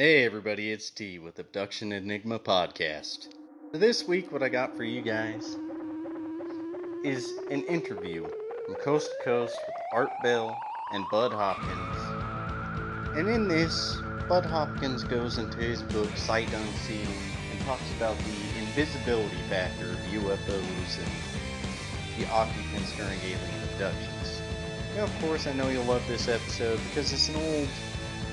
Hey everybody, it's T with Abduction Enigma Podcast. This week, what I got for you guys is an interview from Coast to Coast with Art Bell and Budd Hopkins. And in this, Budd Hopkins goes into his book Sight Unseen and talks about the invisibility factor of UFOs and the occupants during alien abductions. Now, of course, I know you'll love this episode because it's an old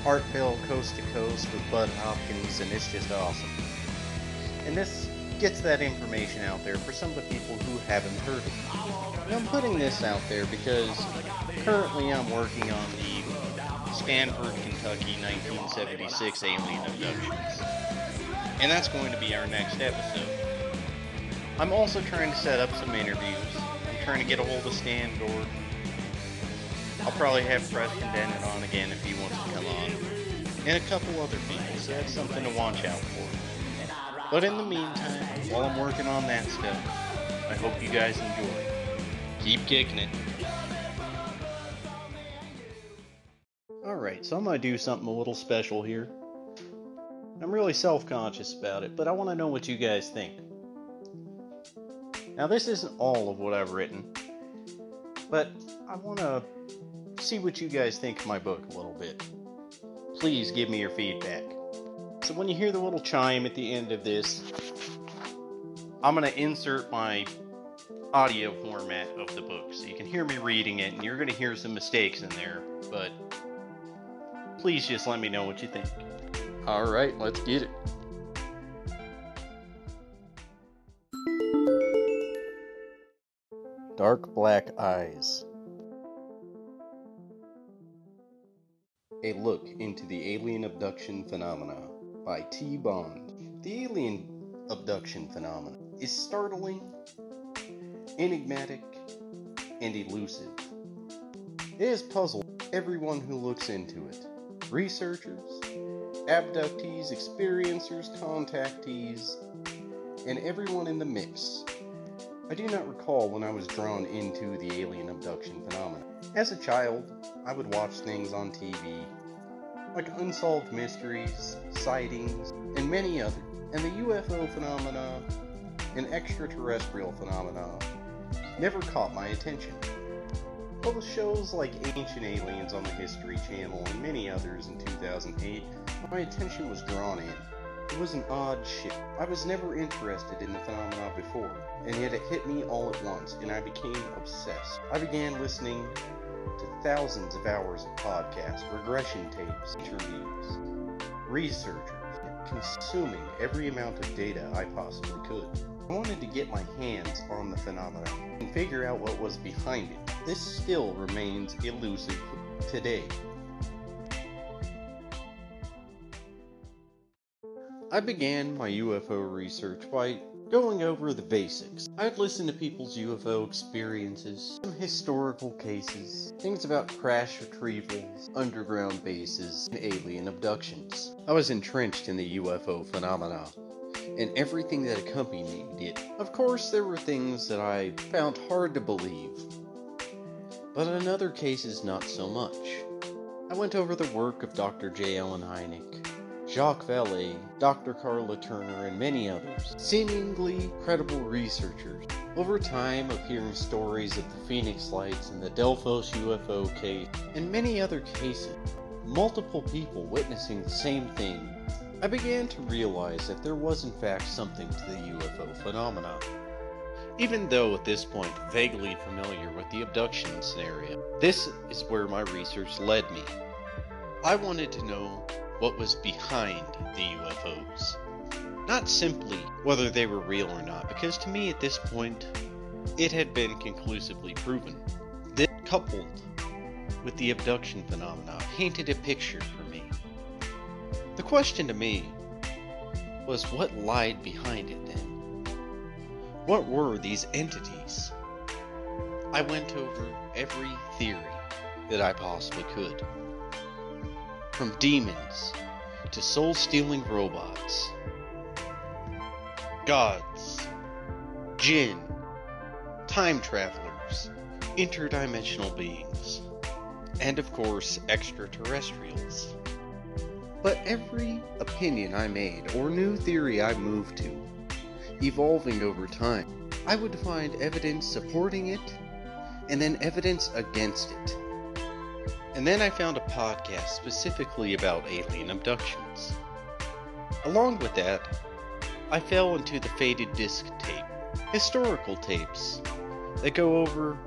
Art Bell Coast to Coast with Budd Hopkins, and it's just awesome. And this gets that information out there for some of the people who haven't heard it. And I'm putting this out there because currently I'm working on the Stanford, Kentucky 1976 alien abductions. And that's going to be our next episode. I'm also trying to set up some interviews. I'm trying to get a hold of Stan Gordon. I'll probably have Preston Dennett on again if he wants to come on. And a couple other people, so that's something to watch out for. But in the meantime, while I'm working on that stuff, I hope you guys enjoy. Keep kicking it. Alright, so I'm going to do something a little special here. I'm really self conscious about it, but I want to know what you guys think. Now, this isn't all of what I've written, but I want to see what you guys think of my book a little bit. Please give me your feedback. So, when you hear the little chime at the end of this, I'm going to insert my audio format of the book so you can hear me reading it, and you're going to hear some mistakes in there, but please just let me know what you think. Alright, let's get it. Dark Black Eyes. A Look into the Alien Abduction Phenomena by T. Bond. The alien abduction phenomenon is startling, enigmatic, and elusive. It has puzzled everyone who looks into it researchers, abductees, experiencers, contactees, and everyone in the mix. I do not recall when I was drawn into the alien abduction phenomenon. As a child, I would watch things on TV, like unsolved mysteries, sightings, and many others. And the UFO phenomena and extraterrestrial phenomena never caught my attention. But with shows like Ancient Aliens on the History Channel and many others in 2008, my attention was drawn in. It was an odd shift. I was never interested in the phenomena before, and yet it hit me all at once, and I became obsessed. I began listening to thousands of hours of podcasts, regression tapes, interviews, researchers, consuming every amount of data I possibly could. I wanted to get my hands on the phenomena and figure out what was behind it. This still remains elusive today. I began my UFO research by going over the basics. I'd listen to people's UFO experiences, some historical cases, things about crash retrievals, underground bases, and alien abductions. I was entrenched in the UFO phenomena and everything that accompanied it. Of course, there were things that I found hard to believe, but in other cases, not so much. I went over the work of Dr. J. Allen Hynek, Jacques Vallée, Dr. Karla Turner, and many others, seemingly credible researchers. Over time of hearing stories of the Phoenix Lights and the Delphos UFO case, and many other cases, multiple people witnessing the same thing, I began to realize that there was in fact something to the UFO phenomena. Even though at this point vaguely familiar with the abduction scenario, this is where my research led me. I wanted to know what was behind the UFOs. Not simply whether they were real or not, because to me at this point, it had been conclusively proven. This, coupled with the abduction phenomena, painted a picture for me. The question to me was what lied behind it then? What were these entities? I went over every theory that I possibly could. From demons to soul stealing robots, gods, jinn, time travelers, interdimensional beings, and of course, extraterrestrials. But every opinion I made or new theory I moved to, evolving over time, I would find evidence supporting it and then evidence against it. And then I found a podcast specifically about alien abductions. Along with that, I fell into the faded disc tape, historical tapes that go over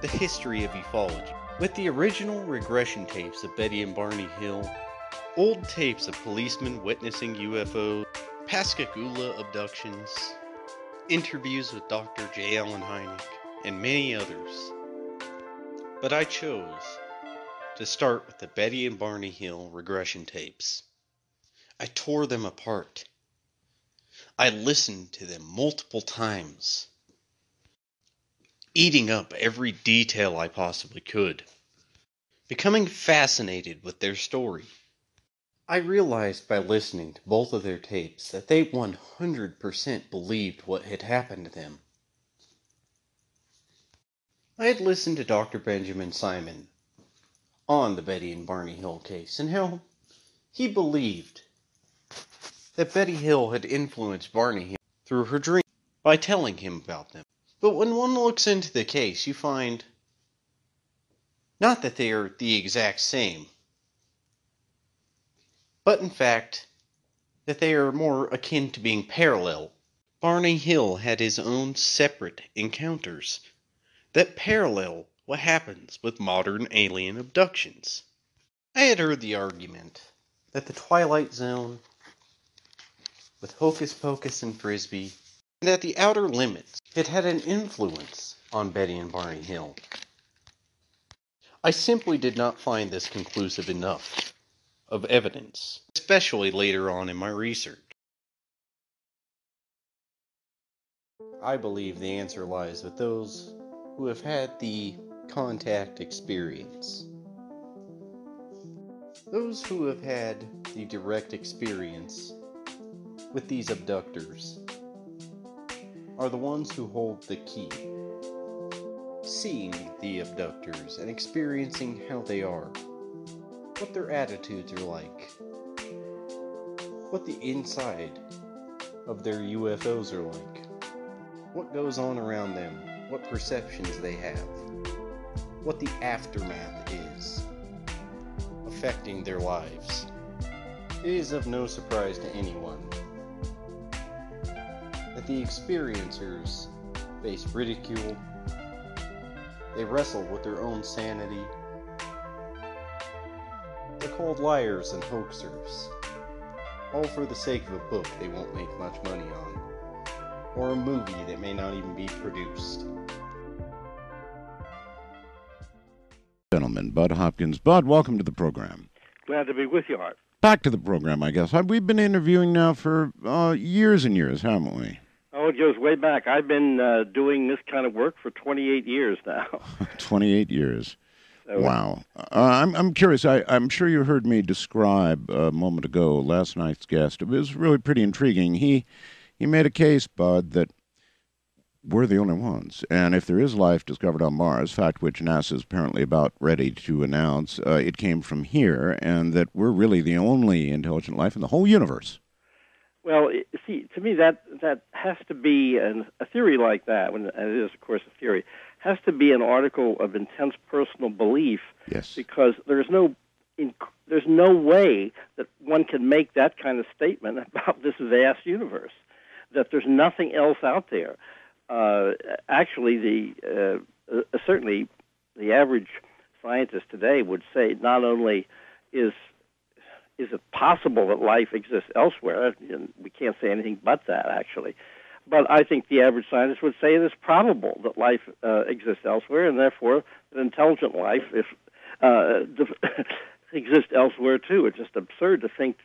the history of ufology, with the original regression tapes of Betty and Barney Hill, old tapes of policemen witnessing UFOs, Pascagoula abductions, interviews with Dr. J. Allen Hynek, and many others. But I chose to start with the Betty and Barney Hill regression tapes. I tore them apart. I listened to them multiple times, eating up every detail I possibly could, becoming fascinated with their story. I realized by listening to both of their tapes that they 100% believed what had happened to them. I had listened to Dr. Benjamin Simon on the Betty and Barney Hill case and how he believed that Betty Hill had influenced Barney Hill through her dream by telling him about them. But when one looks into the case, you find not that they are the exact same, but in fact that they are more akin to being parallel. Barney Hill had his own separate encounters that parallel what happens with modern alien abductions. I had heard the argument that the Twilight Zone, with Hocus Pocus and Frisby, and that the Outer Limits had had an influence on Betty and Barney Hill. I simply did not find this conclusive enough of evidence, especially later on in my research. I believe the answer lies with those who have had the contact experience. Those who have had the direct experience with these abductors are the ones who hold the key. Seeing the abductors and experiencing how they are, what their attitudes are like, what the inside of their UFOs are like, what goes on around them, what perceptions they have what the aftermath is affecting their lives. It is of no surprise to anyone that the experiencers face ridicule, they wrestle with their own sanity, they're called liars and hoaxers, all for the sake of a book they won't make much money on, or a movie that may not even be produced. Gentleman, Budd Hopkins. Budd, welcome to the program. Glad to be with you, Art. Back to the program, I guess. We've been interviewing now for uh, years and years, haven't we? Oh, it goes way back. I've been uh, doing this kind of work for 28 years now. 28 years. So, wow. Uh, I'm, I'm curious. I, I'm sure you heard me describe a moment ago last night's guest. It was really pretty intriguing. He, he made a case, Budd, that we're the only ones. And if there is life discovered on Mars, fact which NASA is apparently about ready to announce, uh, it came from here, and that we're really the only intelligent life in the whole universe. Well, see, to me that that has to be an, a theory like that. When it is, of course, a theory, has to be an article of intense personal belief. Yes. Because there's no in, there's no way that one can make that kind of statement about this vast universe. That there's nothing else out there uh, actually, the uh, uh, certainly the average scientist today would say not only is is it possible that life exists elsewhere, and we can't say anything but that actually. But I think the average scientist would say it is probable that life uh, exists elsewhere, and therefore that intelligent life if, uh, exists elsewhere too. It's just absurd to think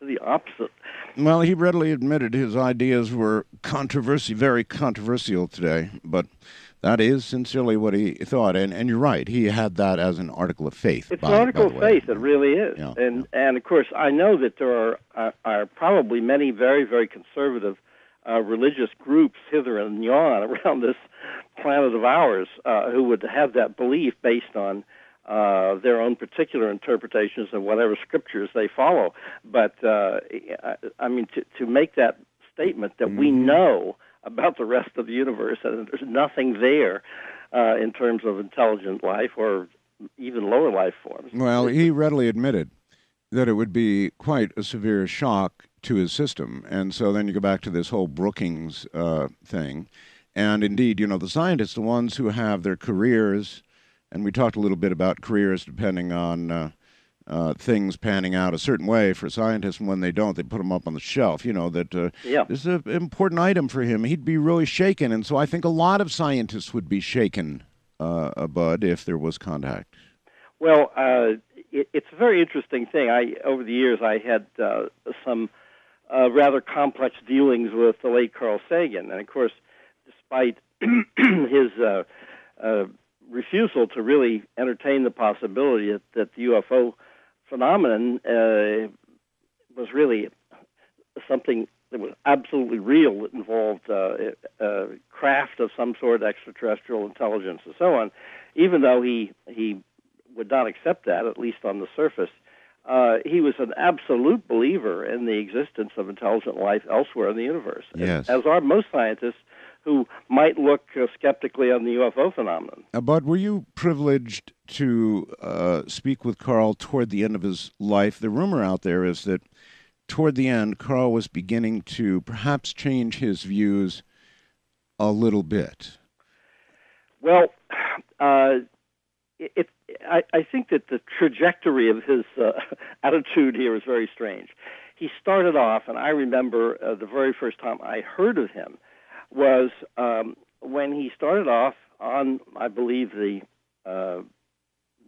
to the opposite. Well, he readily admitted his ideas were controversy, very controversial today, but that is sincerely what he thought. And, and you're right, he had that as an article of faith. It's by, an article of faith, it really is. Yeah, and, yeah. and of course, I know that there are, are, are probably many very, very conservative uh, religious groups hither and yon around this planet of ours uh, who would have that belief based on uh, their own particular interpretations of whatever scriptures they follow. But uh, I mean, to, to make that statement that mm-hmm. we know about the rest of the universe and there's nothing there uh, in terms of intelligent life or even lower life forms. Well, he readily admitted that it would be quite a severe shock to his system. And so then you go back to this whole Brookings uh, thing. And indeed, you know, the scientists, the ones who have their careers, and we talked a little bit about careers depending on uh, uh, things panning out a certain way for scientists, and when they don't, they put them up on the shelf. You know that uh, yeah. this is an important item for him. He'd be really shaken, and so I think a lot of scientists would be shaken, uh, Budd, if there was contact. Well, uh, it, it's a very interesting thing. I over the years I had uh, some uh, rather complex dealings with the late Carl Sagan, and of course, despite his uh, uh, refusal to really entertain the possibility that, that the UFO phenomenon uh, was really something that was absolutely real that involved uh, uh, craft of some sort, extraterrestrial intelligence, and so on. Even though he he would not accept that, at least on the surface, uh, he was an absolute believer in the existence of intelligent life elsewhere in the universe. Yes. As are most scientists who might look uh, skeptically on the UFO phenomenon. Uh, Budd, were you privileged to uh, speak with Carl toward the end of his life? The rumor out there is that toward the end, Carl was beginning to perhaps change his views a little bit. Well, uh, it, I, I, think that the trajectory of his uh, attitude here is very strange. He started off, and I remember uh, the very first time I heard of him was um, when he started off on, I believe, the uh,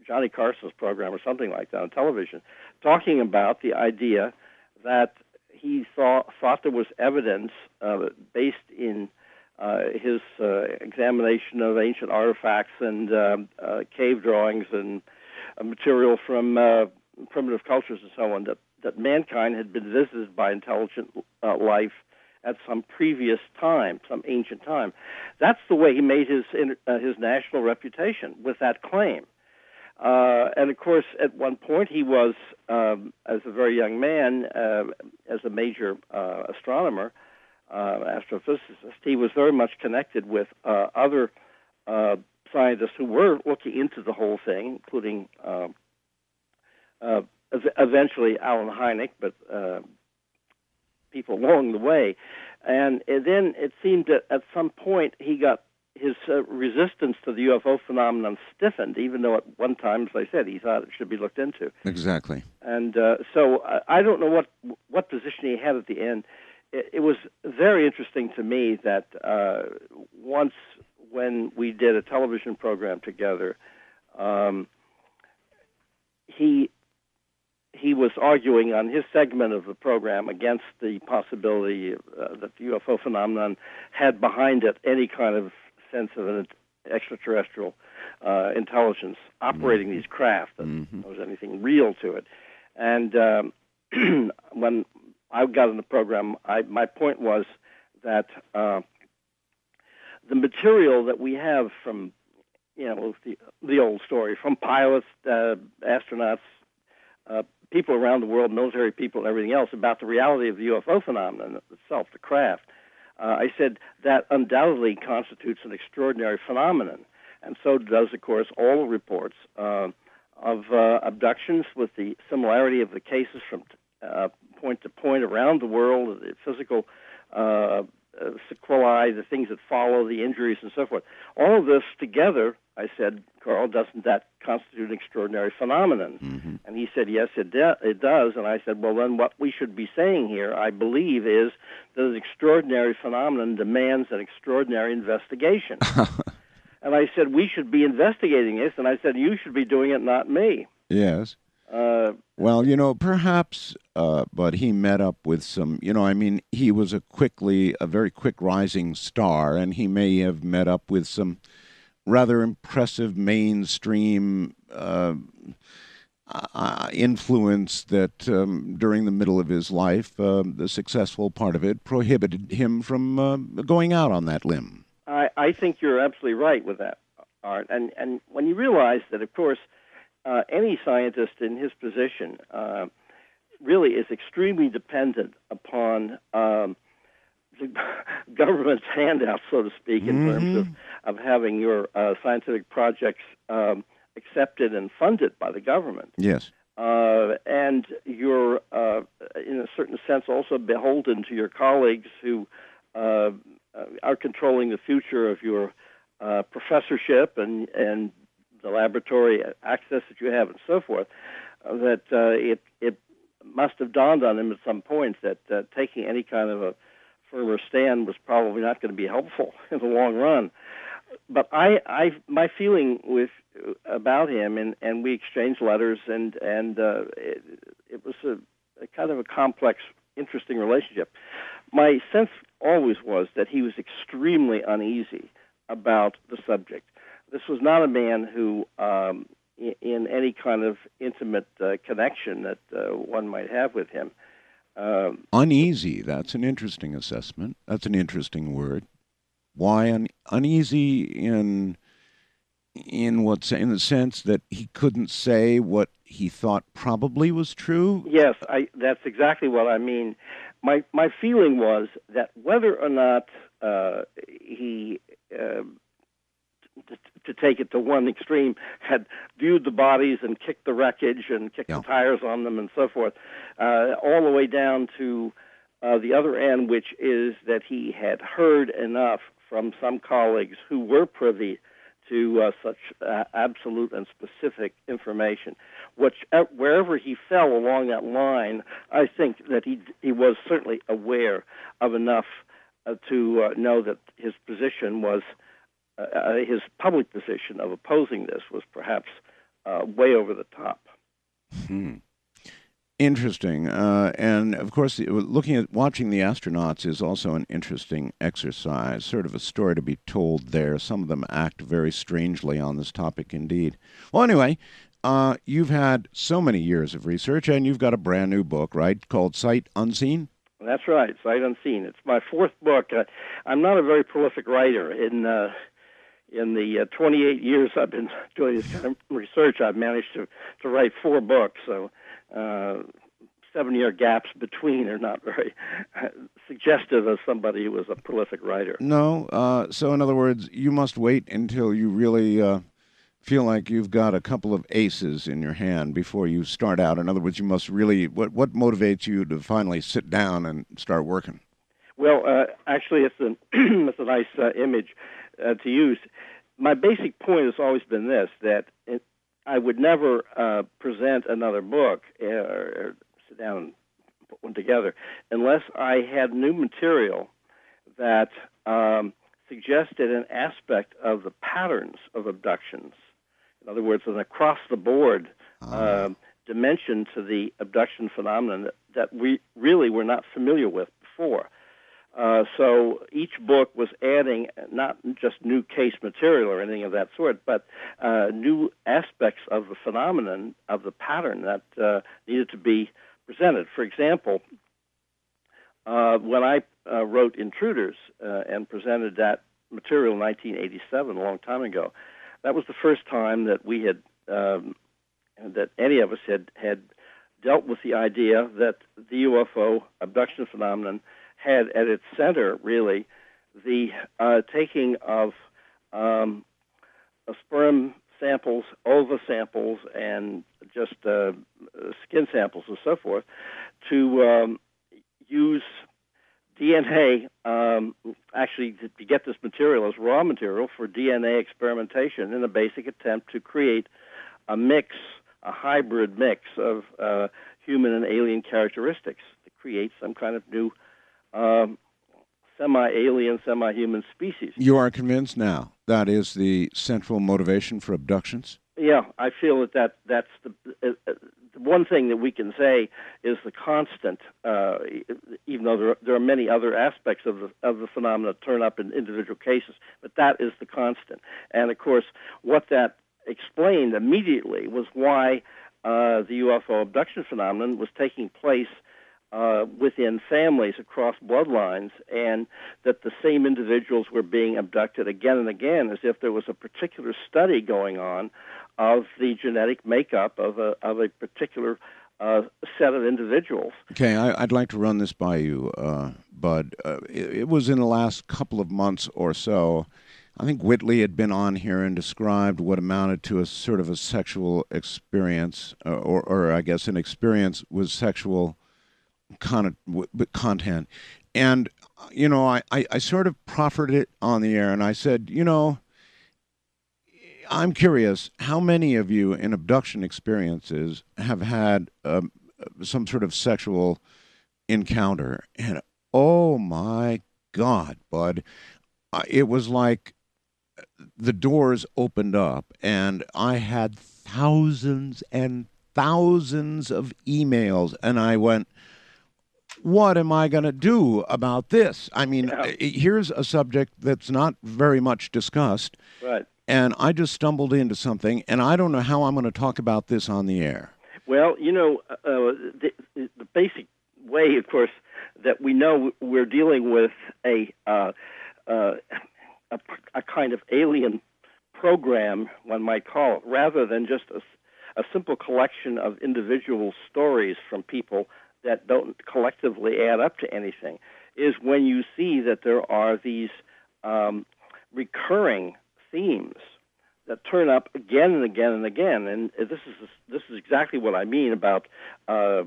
Johnny Carson's program or something like that on television, talking about the idea that he thought thought there was evidence uh, based in uh, his uh, examination of ancient artifacts and uh, uh, cave drawings and uh, material from uh, primitive cultures and so on that that mankind had been visited by intelligent uh, life at some previous time, some ancient time. That's the way he made his uh, his national reputation with that claim. Uh, and of course, at one point, he was, um, as a very young man, uh, as a major uh, astronomer, uh, astrophysicist, he was very much connected with uh, other scientists who were looking into the whole thing, including eventually Allen Hynek, but people along the way. And, then it seemed that at some point he got his uh, resistance to the UFO phenomenon stiffened, even though at one time, as I said, he thought it should be looked into. Exactly. And uh, so I, I don't know what what position he had at the end. It, it was very interesting to me that uh, once when we did a television program together, um, he he was arguing on his segment of the program against the possibility uh, that the UFO phenomenon had behind it any kind of sense of an extraterrestrial uh, intelligence operating mm-hmm. these craft, that mm-hmm. there was anything real to it. And um, when I got in the program, I, my point was that uh, the material that we have from, you know, the, the old story from pilots, uh, astronauts, uh, people around the world, military people, and everything else, about the reality of the UFO phenomenon itself, the craft. Uh, I said that undoubtedly constitutes an extraordinary phenomenon, and so does, of course, all reports uh, of uh, abductions with the similarity of the cases from uh, point to point around the world, the physical uh, sequelae, the things that follow, the injuries, and so forth. All of this together, I said, Carl, doesn't that constitute an extraordinary phenomenon? Mm-hmm. And he said, yes, it, de- it does. And I said, well, then what we should be saying here, I believe, is that an extraordinary phenomenon demands an extraordinary investigation. and I said, we should be investigating this. And I said, you should be doing it, not me. Yes. Uh, well, you know, perhaps, uh, but he met up with some, you know, I mean, he was a quickly, a very quick rising star, and he may have met up with some rather impressive mainstream uh, uh influence that um, during the middle of his life, uh, the successful part of it prohibited him from uh, going out on that limb. I, I think you're absolutely right with that, Art. And, and when you realize that, of course, uh, any scientist in his position uh, really is extremely dependent upon um, the government's handout, so to speak, in mm-hmm. terms of, of having your uh, scientific projects um, accepted and funded by the government. Yes. Uh, and you're, uh, in a certain sense, also beholden to your colleagues who uh, are controlling the future of your uh, professorship and and the laboratory access that you have and so forth. Uh, that uh, it it must have dawned on him at some point that uh, taking any kind of a firmer stand was probably not going to be helpful in the long run. But I, I, my feeling with about him, and, and we exchanged letters, and and uh, it, it was a, a kind of a complex, interesting relationship. My sense always was that he was extremely uneasy about the subject. This was not a man who, um, in, in any kind of intimate uh, connection that uh, one might have with him, um, uneasy. That's an interesting assessment. That's an interesting word. Why un- uneasy in in what in the sense that he couldn't say what he thought probably was true? Yes, I, that's exactly what I mean. My my feeling was that whether or not uh, he to, take it to one extreme, had viewed the bodies and kicked the wreckage and kicked yeah. the tires on them and so forth, uh, all the way down to uh, the other end, which is that he had heard enough from some colleagues who were privy to uh, such uh, absolute and specific information. Which, uh, wherever he fell along that line, I think that he he was certainly aware of enough uh, to uh, know that his position was uh, uh, his public position of opposing this was perhaps uh, way over the top. Hmm. Interesting, uh, and of course, looking at watching the astronauts is also an interesting exercise. Sort of a story to be told there. Some of them act very strangely on this topic, indeed. Well, anyway, uh, you've had so many years of research, and you've got a brand new book, right, called Sight Unseen. That's right, Sight Unseen. It's my fourth book. Uh, I'm not a very prolific writer. In uh, in the uh, 28 years I've been doing this kind of research, I've managed to to write four books. So. Uh, seven year gaps between are not very suggestive of somebody who was a prolific writer. No. Uh, so, in other words, you must wait until you really uh, feel like you've got a couple of aces in your hand before you start out. In other words, you must really. What, what motivates you to finally sit down and start working? Well, uh, actually, it's a, it's a nice uh, image uh, to use. My basic point has always been this: that it, I would never uh, present another book uh, or sit down and put one together unless I had new material that um, suggested an aspect of the patterns of abductions. In other words, an across the board uh, dimension to the abduction phenomenon that, that we really were not familiar with before. Uh, so each book was adding not just new case material or anything of that sort, but uh, new aspects of the phenomenon of the pattern that uh, needed to be presented. For example, uh, when I uh, wrote Intruders and presented that material in 1987, a long time ago, that was the first time that we had um, that any of us had had dealt with the idea that the UFO abduction phenomenon had at its center, really, the uh, taking of um, sperm samples, ova samples, and just uh, skin samples and so forth to um, use DNA, um, actually, to, to get this material as raw material for DNA experimentation in a basic attempt to create a mix, a hybrid mix of uh, human and alien characteristics to create some kind of new um, semi-alien, semi-human species. You are convinced now that is the central motivation for abductions. Yeah, I feel that, that that's the, uh, uh, one thing that we can say is the constant. Uh, even though there are, there are many other aspects of the of the phenomena that turn up in individual cases, but that is the constant. And of course, what that explained immediately was why uh, the UFO abduction phenomenon was taking place uh, within families across bloodlines, and that the same individuals were being abducted again and again, as if there was a particular study going on of the genetic makeup of a of a particular uh, set of individuals. Okay, I, would like to run this by you, uh, Budd. Uh, it, it, was in the last couple of months or so. I think Whitley had been on here and described what amounted to a sort of a sexual experience, uh, or, or I guess an experience with sexual con- content. And, you know, I, I, I sort of proffered it on the air and I said, you know, I'm curious how many of you in abduction experiences have had um, some sort of sexual encounter? And oh my God, Budd, uh, it was like the doors opened up and I had thousands and thousands of emails, and I went, what am I going to do about this? I mean, yeah. here's a subject that's not very much discussed. Right and I just stumbled into something, and I don't know how I'm going to talk about this on the air. Well, you know, uh, the, the, basic way, of course, that we know we're dealing with a uh, uh, a, a, kind of alien program, one might call it, rather than just a, a simple collection of individual stories from people that don't collectively add up to anything, is when you see that there are these um, recurring themes that turn up again and again and again. And this is this is exactly what I mean about uh,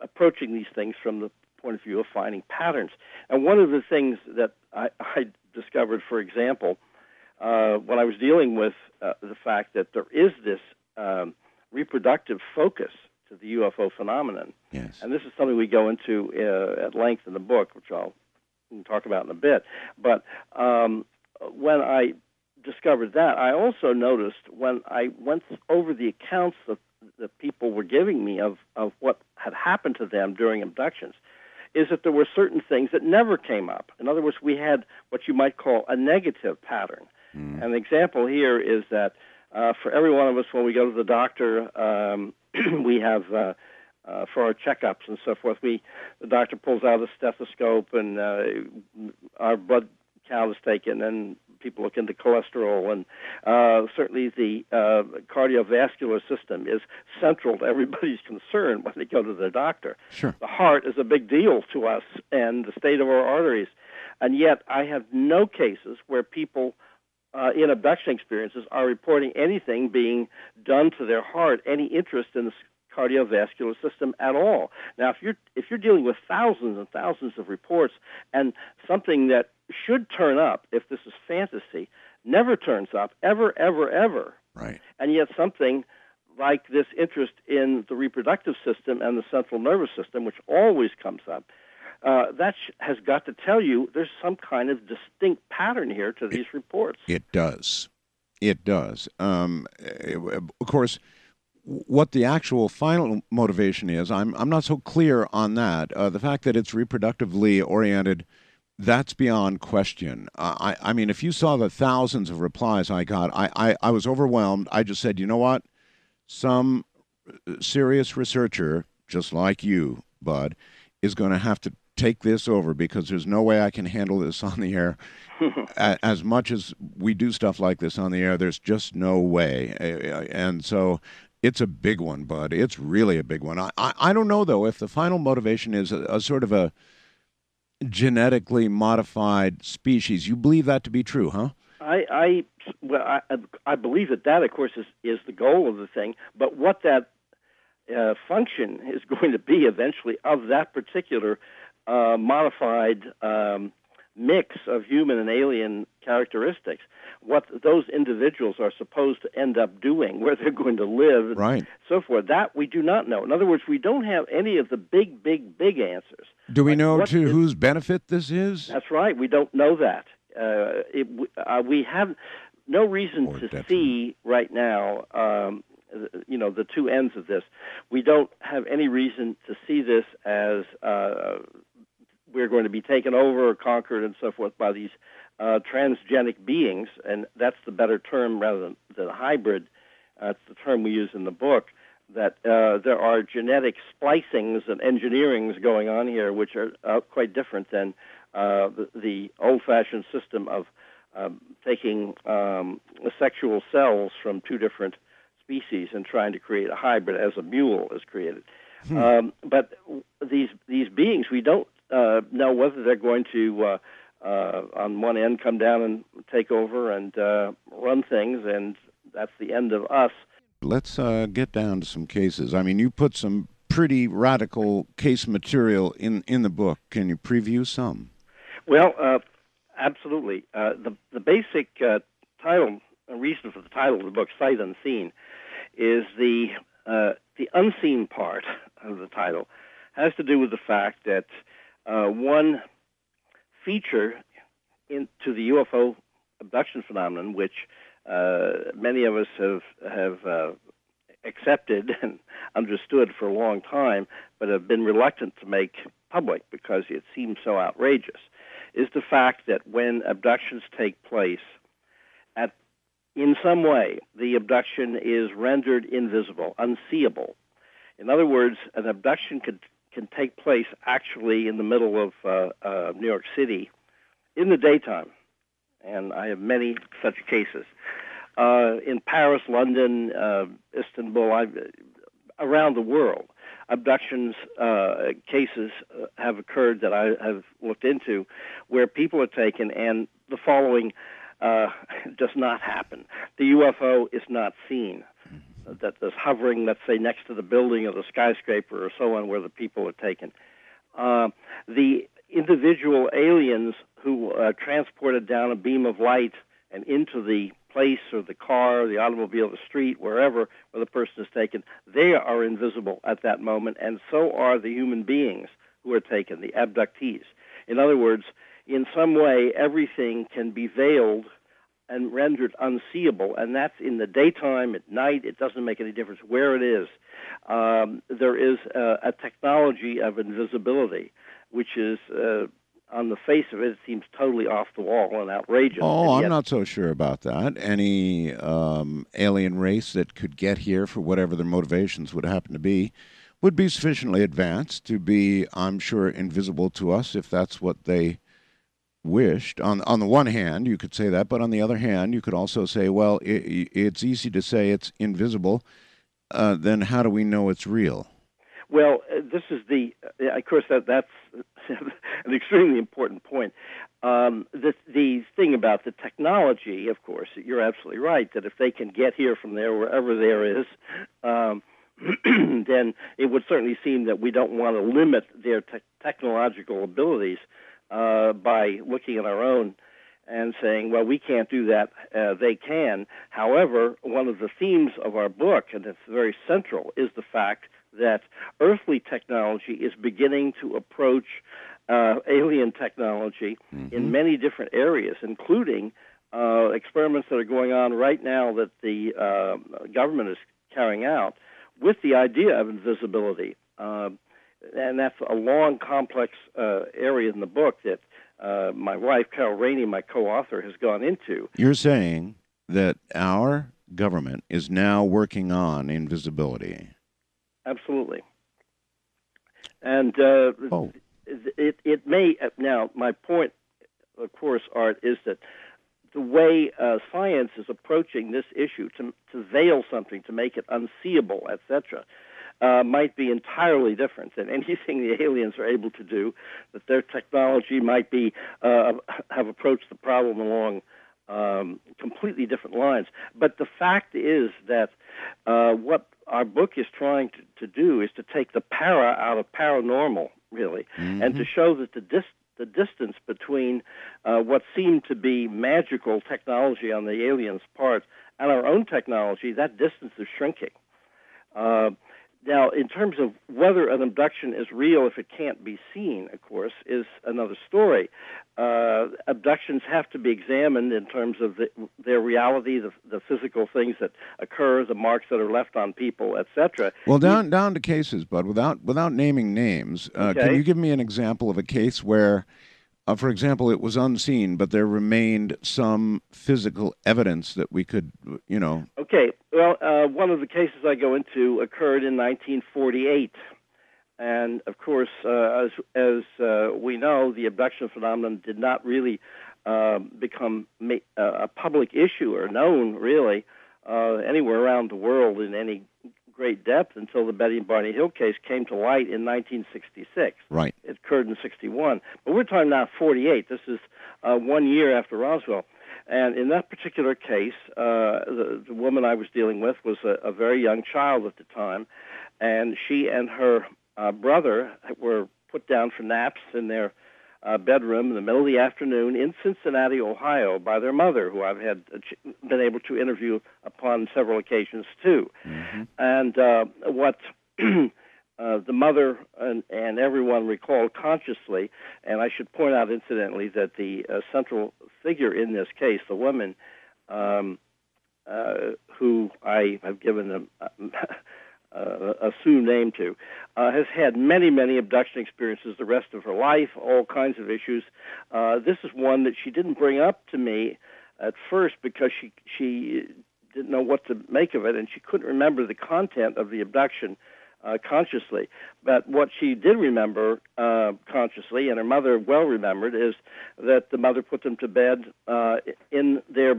approaching these things from the point of view of finding patterns. And one of the things that I, I discovered, for example, uh, when I was dealing with uh, the fact that there is this um, reproductive focus to the UFO phenomenon, yes. and this is something we go into uh, at length in the book, which I'll talk about in a bit. But um, when I discovered that. I also noticed when I went over the accounts that the people were giving me of, of what had happened to them during abductions, is that there were certain things that never came up. In other words, we had what you might call a negative pattern. Mm. An example here is that uh, for every one of us, when we go to the doctor, um, we have uh, uh, for our checkups and so forth. We the doctor pulls out a stethoscope and uh, our blood count is taken, and people look into cholesterol, and uh, certainly the uh, cardiovascular system is central to everybody's concern when they go to the doctor. Sure. The heart is a big deal to us, and the state of our arteries. And yet, I have no cases where people uh, in abduction experiences are reporting anything being done to their heart, any interest in the cardiovascular system at all. Now, if you're if you're dealing with thousands and thousands of reports and something that should turn up if this is fantasy never turns up ever ever ever. Right. And yet something like this interest in the reproductive system and the central nervous system, which always comes up, uh, that sh- has got to tell you there's some kind of distinct pattern here to these it, reports. It does. It does. Um, of course, what the actual final motivation is, I'm I'm not so clear on that. Uh, the fact that it's reproductively oriented, that's beyond question. Uh, I I mean, if you saw the thousands of replies I got, I, I I was overwhelmed. I just said, you know what, some uh, serious researcher just like you, Budd, is going to have to take this over because there's no way I can handle this on the air. as much as we do stuff like this on the air, there's just no way. And so it's a big one, Budd. It's really a big one. I, I, I don't know, though, if the final motivation is a, a sort of a genetically modified species. You believe that to be true, huh? I, I well, I, I believe that that, of course, is, is the goal of the thing. But what that uh, function is going to be eventually of that particular uh, modified um, mix of human and alien characteristics what those individuals are supposed to end up doing, where they're going to live, right. so forth. That we do not know. In other words, we don't have any of the big, big, big answers. Do we like know to is, whose benefit this is? That's right. We don't know that. Uh, it, uh, we have no reason or to definitely. see right now. Um, you know the two ends of this. We don't have any reason to see this as uh, we're going to be taken over or conquered and so forth by these uh, transgenic beings, and that's the better term rather than, than hybrid. That's uh, the term we use in the book. That uh, there are genetic splicings and engineerings going on here, which are uh, quite different than uh, the, the old-fashioned system of um, taking um, sexual cells from two different species and trying to create a hybrid as a mule is created. Hmm. Um, but these these beings, we don't uh, know whether they're going to, uh, uh, on one end, come down and take over and uh, run things, and that's the end of us. Let's uh, get down to some cases. I mean, you put some pretty radical case material in in the book. Can you preview some? Well, uh, absolutely. Uh, the the basic uh, title, reason for the title of the book, "Sight Unseen," is the uh, the unseen part of the title has to do with the fact that uh, one feature into the UFO abduction phenomenon, which uh, many of us have have uh, accepted and understood for a long time, but have been reluctant to make public because it seems so outrageous, is the fact that when abductions take place, at in some way the abduction is rendered invisible, unseeable. In other words, an abduction could can take place actually in the middle of uh, uh, New York City in the daytime, and I have many such cases. Uh, in Paris, London, uh, Istanbul, I've, around the world, abductions uh, cases uh, have occurred that I have looked into where people are taken and the following does not happen. The UFO is not seen that is hovering, let's say, next to the building or the skyscraper or so on, where the people are taken. Uh, the individual aliens who are transported down a beam of light and into the place or the car, or the automobile, the street, wherever where the person is taken, they are invisible at that moment, and so are the human beings who are taken, the abductees. In other words, in some way, everything can be veiled and rendered unseeable, and that's in the daytime, at night. It doesn't make any difference where it is. Um, there is a, a, technology of invisibility, which is. Uh, on the face of it, it seems totally off the wall and outrageous. Oh, and I'm not so sure about that. Any um, alien race that could get here for whatever their motivations would happen to be would be sufficiently advanced to be, I'm sure, invisible to us if that's what they wished. On on the one hand, you could say that, but on the other hand, you could also say, well, it, it's easy to say it's invisible. Uh, then how do we know it's real? Well, uh, this is the, uh, of course, that that's an extremely important point. Um, the the thing about the technology, of course, you're absolutely right that if they can get here from there, wherever there is. Um, then it would certainly seem that we don't want to limit their te- technological abilities uh, by looking at our own and saying, well, we can't do that. Uh, they can. However, one of the themes of our book, and it's very central, is the fact that earthly technology is beginning to approach uh, alien technology mm-hmm. in many different areas, including uh, experiments that are going on right now that the uh, government is carrying out with the idea of invisibility. Uh, and that's a long, complex uh, area in the book that uh, my wife, Carol Rainey, my co-author, has gone into. You're saying that our government is now working on invisibility. Absolutely. And uh, oh. it, it may, uh, now, my point, of course, Art, is that the way uh, science is approaching this issue to, to veil something, to make it unseeable, etc., uh, might be entirely different than anything the aliens are able to do. That their technology might be uh, have approached the problem along um, completely different lines. But the fact is that uh, what our book is trying to, to, do is to take the para out of paranormal, really, mm-hmm. and to show that the dis- the distance between uh, what seemed to be magical technology on the aliens' part and our own technology, that distance is shrinking. Uh, now, in terms of whether an abduction is real if it can't be seen, of course, is another story. Uh, abductions have to be examined in terms of the, their reality, the, the, physical things that occur, the marks that are left on people, etc. Well, down down to cases, but without without naming names, uh, okay. can you give me an example of a case where uh, for example, it was unseen, but there remained some physical evidence that we could, you know. Okay. Well, uh, one of the cases I go into occurred in 1948. And of course, uh, as, as uh, we know, the abduction phenomenon did not really uh, become ma- uh, a public issue or known really uh, anywhere around the world in any great depth until the Betty and Barney Hill case came to light in 1966. Right. It occurred in 61. But we're talking now 48. This is uh, one year after Roswell. And in that particular case, uh, the, the woman I was dealing with was a, a very young child at the time, and she and her uh, brother were put down for naps in their uh, bedroom in the middle of the afternoon in Cincinnati, Ohio, by their mother, who I've had been able to interview upon several occasions too. Mm-hmm. And uh, what uh, the mother and, and everyone recalled consciously, and I should point out incidentally that the uh, central figure in this case, the woman um, uh, who I have given a, uh, assumed name to, uh, has had many, many abduction experiences the rest of her life, all kinds of issues. Uh, this is one that she didn't bring up to me at first because she she didn't know what to make of it, and she couldn't remember the content of the abduction uh, consciously. But what she did remember uh, consciously, and her mother well remembered, is that the mother put them to bed uh, in their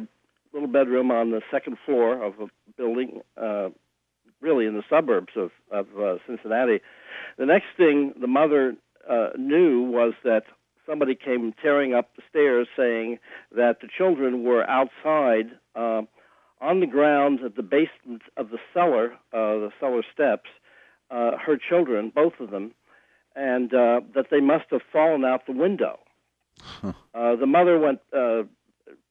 little bedroom on the second floor of a building, uh, really in the suburbs of, of uh, Cincinnati. The next thing the mother uh, knew was that somebody came tearing up the stairs saying that the children were outside uh, on the ground at the basement of the cellar, uh, the cellar steps, uh, her children, both of them, and uh, that they must have fallen out the window. Huh. Uh, the mother went uh,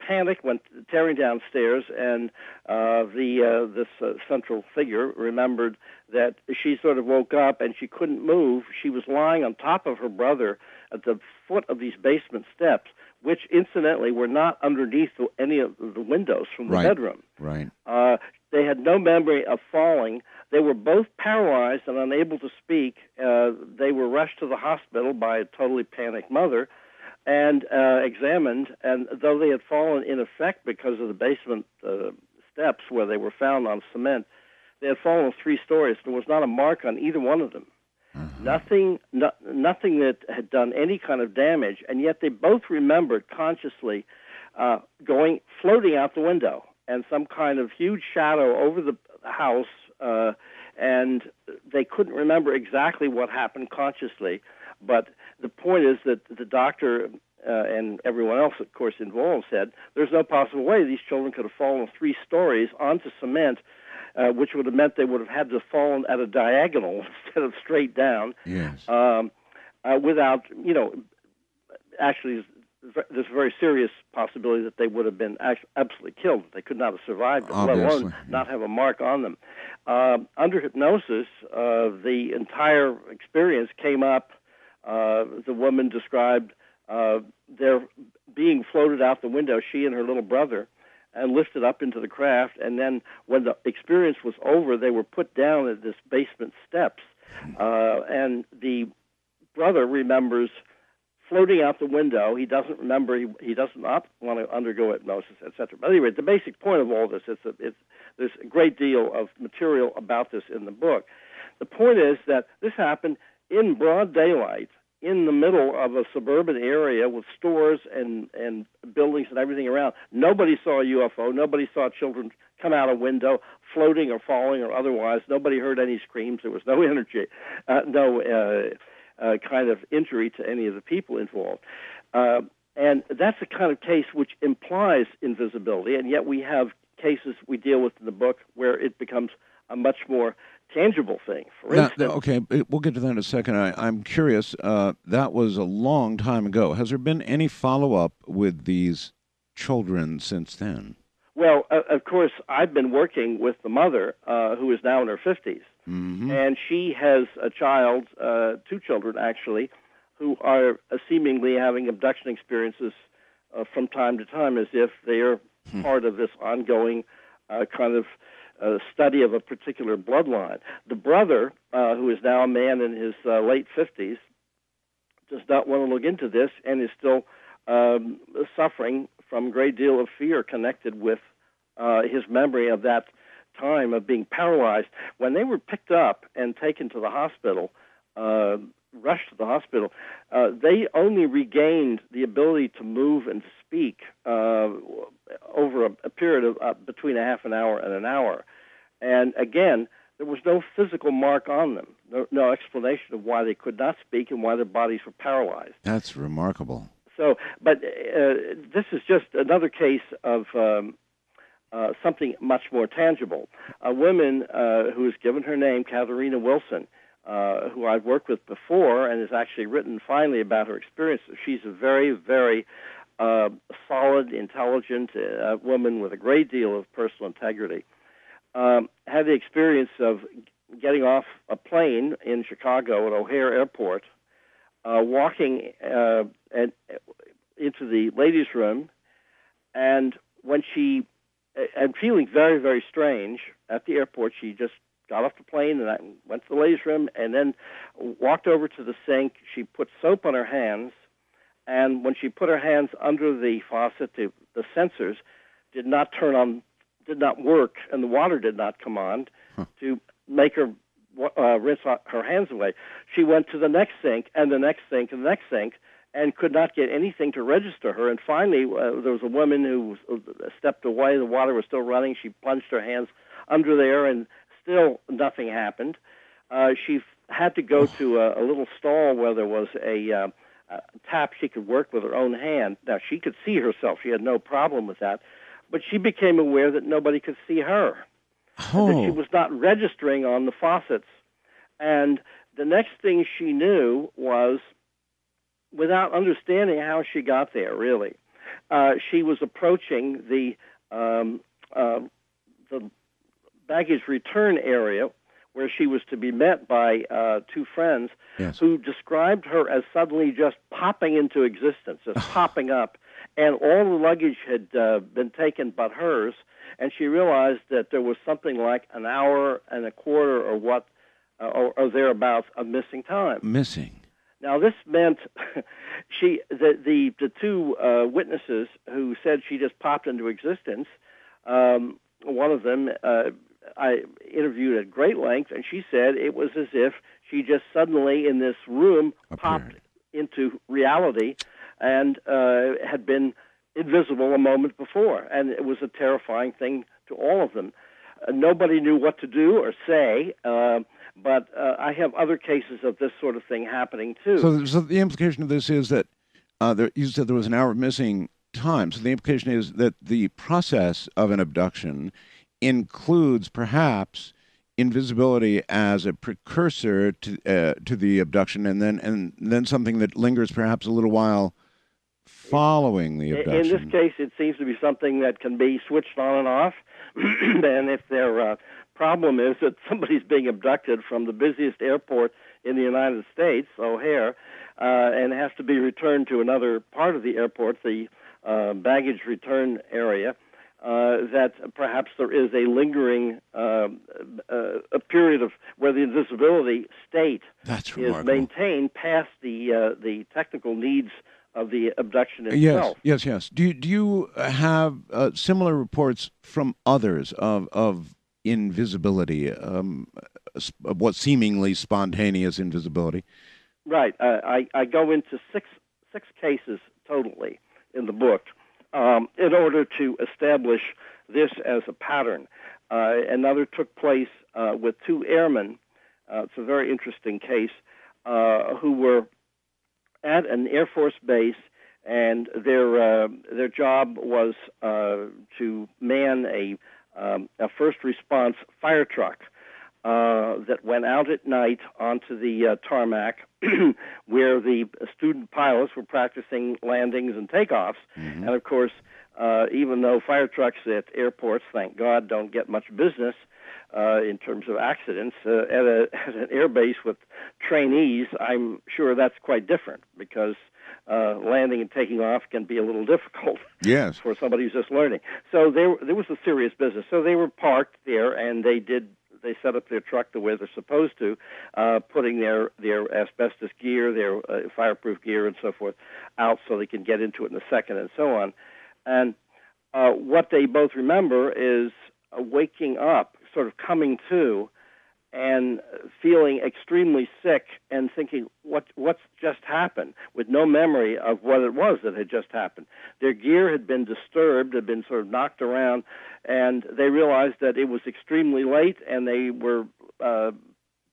panicked, went tearing downstairs, and uh, the uh, this uh, central figure remembered that she sort of woke up and she couldn't move. She was lying on top of her brother at the foot of these basement steps, which incidentally were not underneath the, any of the windows from the right. bedroom. Right. Uh, they had no memory of falling. They were both paralyzed and unable to speak. Uh, they were rushed to the hospital by a totally panicked mother and uh, examined. And though they had fallen in effect because of the basement uh, steps where they were found on cement, they had fallen three stories. There was not a mark on either one of them. Mm-hmm. Nothing, no, nothing that had done any kind of damage, and yet they both remembered consciously uh, going floating out the window and some kind of huge shadow over the house, uh, and they couldn't remember exactly what happened consciously. But the point is that the doctor uh, and everyone else, of course, involved said there's no possible way these children could have fallen three stories onto cement, uh, which would have meant they would have had to have fallen at a diagonal instead of straight down. Yes. Um, uh, without, you know, actually, there's a very serious possibility that they would have been absolutely killed. They could not have survived, let alone not have a mark on them. Uh, under hypnosis, uh, the entire experience came up. Uh, the woman described uh, their being floated out the window, she and her little brother, and lifted up into the craft. And then, when the experience was over, they were put down at this basement steps. Uh, and the brother remembers floating out the window. He doesn't remember. He, he doesn't want to undergo hypnosis, etc. But anyway, the basic point of all this is that it's, there's a great deal of material about this in the book. The point is that this happened in broad daylight in the middle of a suburban area with stores and and buildings and everything around. Nobody saw a UFO. Nobody saw children come out a window, floating or falling or otherwise. Nobody heard any screams. There was no energy, uh, no uh, uh, kind of injury to any of the people involved. Uh, and that's the kind of case which implies invisibility, and yet we have cases we deal with in the book where it becomes a much more tangible thing. For Now- instance, okay, uh, we'll get to that in a second. I, I'm curious. Uh, that was a long time ago. Has there been any follow up with these children since then? well, uh, of course, I've been working with the mother, uh, who is now in her 50s, hmm and she has a child, uh, two children actually, who are uh, seemingly having abduction experiences uh, from time to time, as if they are part of this ongoing uh, kind of uh, study of a particular bloodline. The brother, uh, who is now a man in his uh, late 50s, does not want to look into this and is still um, suffering from a great deal of fear connected with uh, his memory of that time of being paralyzed. When they were picked up and taken to the hospital, uh, rushed to the hospital, uh, they only regained the ability to move and speak uh, over a, a period of uh, between a half an hour and an hour. And again, there was no physical mark on them, no, no explanation of why they could not speak and why their bodies were paralyzed. That's remarkable. So, but uh, this is just another case of um, uh, something much more tangible. A woman uh, who has given her name, Katharina Wilson, uh, who I've worked with before and has actually written finally about her experience. She's a very, very uh, solid, intelligent uh, woman with a great deal of personal integrity. Um, had the experience of getting off a plane in Chicago at O'Hare Airport, uh, walking uh, and, into the ladies' room, and when she and feeling very, very strange at the airport. She just got off the plane and I went to the ladies' room and then walked over to the sink. She put soap on her hands, and when she put her hands under the faucet, the, the sensors did not turn on, did not work, and the water did not come on huh. to make her uh, rinse her hands away. She went to the next sink and the next sink and the next sink and could not get anything to register her. And finally, uh, there was a woman who uh, stepped away. The water was still running. She plunged her hands under there, and still nothing happened. Uh, she f- had to go to a, a little stall where there was a, uh, a tap she could work with her own hand. Now, she could see herself. She had no problem with that. But she became aware that nobody could see her. Oh. That she was not registering on the faucets. And the next thing she knew was without understanding how she got there. Really, uh, she was approaching the um, uh, the baggage return area where she was to be met by uh, two friends yes. who described her as suddenly just popping into existence, just popping up, and all the luggage had uh, been taken but hers. And she realized that there was something like an hour and a quarter, or what, uh, or, or thereabouts, of missing time. Missing. Now this meant she the the, the two uh, witnesses who said she just popped into existence. Um, one of them uh, I interviewed at great length, and she said it was as if she just suddenly in this room Appeared. popped into reality and uh, had been invisible a moment before, and it was a terrifying thing to all of them. Uh, nobody knew what to do or say. Uh, but uh, I have other cases of this sort of thing happening too. So, so the implication of this is that uh, there, you said there was an hour missing time. So the implication is that the process of an abduction includes perhaps invisibility as a precursor to uh, to the abduction, and then and then something that lingers perhaps a little while following the abduction. In this case, it seems to be something that can be switched on and off. and if they're uh, problem is that somebody's being abducted from the busiest airport in the United States, O'Hare, uh, and has to be returned to another part of the airport, the uh, baggage return area. Uh, that perhaps there is a lingering uh, uh, a period of where the invisibility state That's is maintained past the uh, the technical needs of the abduction itself. Yes, yes, yes. Do you, do you have uh, similar reports from others of of invisibility, um, of what seemingly spontaneous invisibility? Right. Uh, I, I go into six six cases totally in the book um, in order to establish this as a pattern. Uh, another took place uh, with two airmen. Uh, it's a very interesting case uh, who were at an Air Force base, and their uh, their job was to man a um, a first response fire truck uh, that went out at night onto the uh, tarmac where the student pilots were practicing landings and takeoffs. Mm-hmm. And of course, uh, even though fire trucks at airports, thank God, don't get much business uh, in terms of accidents, uh, at, a, at an air base with trainees, I'm sure that's quite different because uh, landing and taking off can be a little difficult. Yes. For somebody who's just learning. So there, there was a serious business. So they were parked there, and they did. They set up their truck the way they're supposed to, uh, putting their their asbestos gear, their uh, fireproof gear, and so forth, out so they can get into it in a second, and so on. And uh, what they both remember is uh, waking up, sort of coming to, and feeling extremely sick and thinking what what's just happened with no memory of what it was that had just happened their gear had been disturbed had been sort of knocked around and they realized that it was extremely late and they were uh,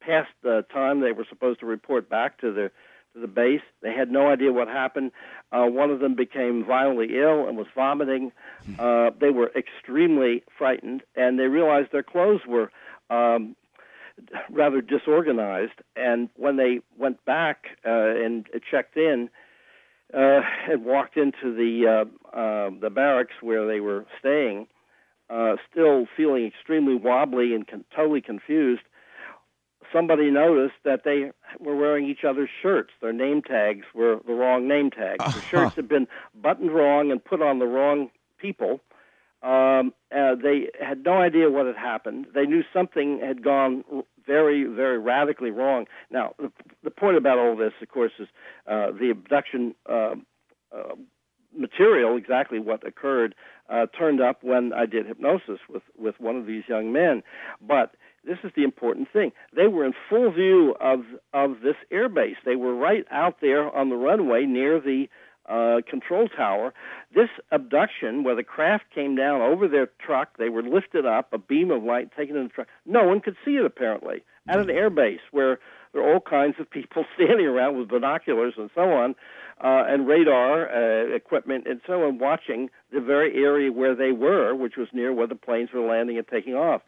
past the time they were supposed to report back to the to the base. They had no idea what happened. Uh, one of them became violently ill and was vomiting. Uh, they were extremely frightened, and they realized their clothes were um, rather disorganized. And when they went back uh, and checked in uh, and walked into the uh, uh, the barracks where they were staying, uh, still feeling extremely wobbly and con- totally confused, somebody noticed that they were wearing each other's shirts. Their name tags were the wrong name tags. The shirts had been buttoned wrong and put on the wrong people. Um, uh, they had no idea what had happened. They knew something had gone very, very radically wrong. Now, the, the point about all this, of course, is uh, the abduction uh, uh, material, exactly what occurred, uh, turned up when I did hypnosis with, with one of these young men. But this is the important thing. They were in full view of of this airbase. They were right out there on the runway near the uh, control tower. This abduction, where the craft came down over their truck, they were lifted up, a beam of light taken in the truck. No one could see it apparently at an airbase where there are all kinds of people standing around with binoculars and so on, uh, and radar uh, equipment and so on, watching the very area where they were, which was near where the planes were landing and taking off.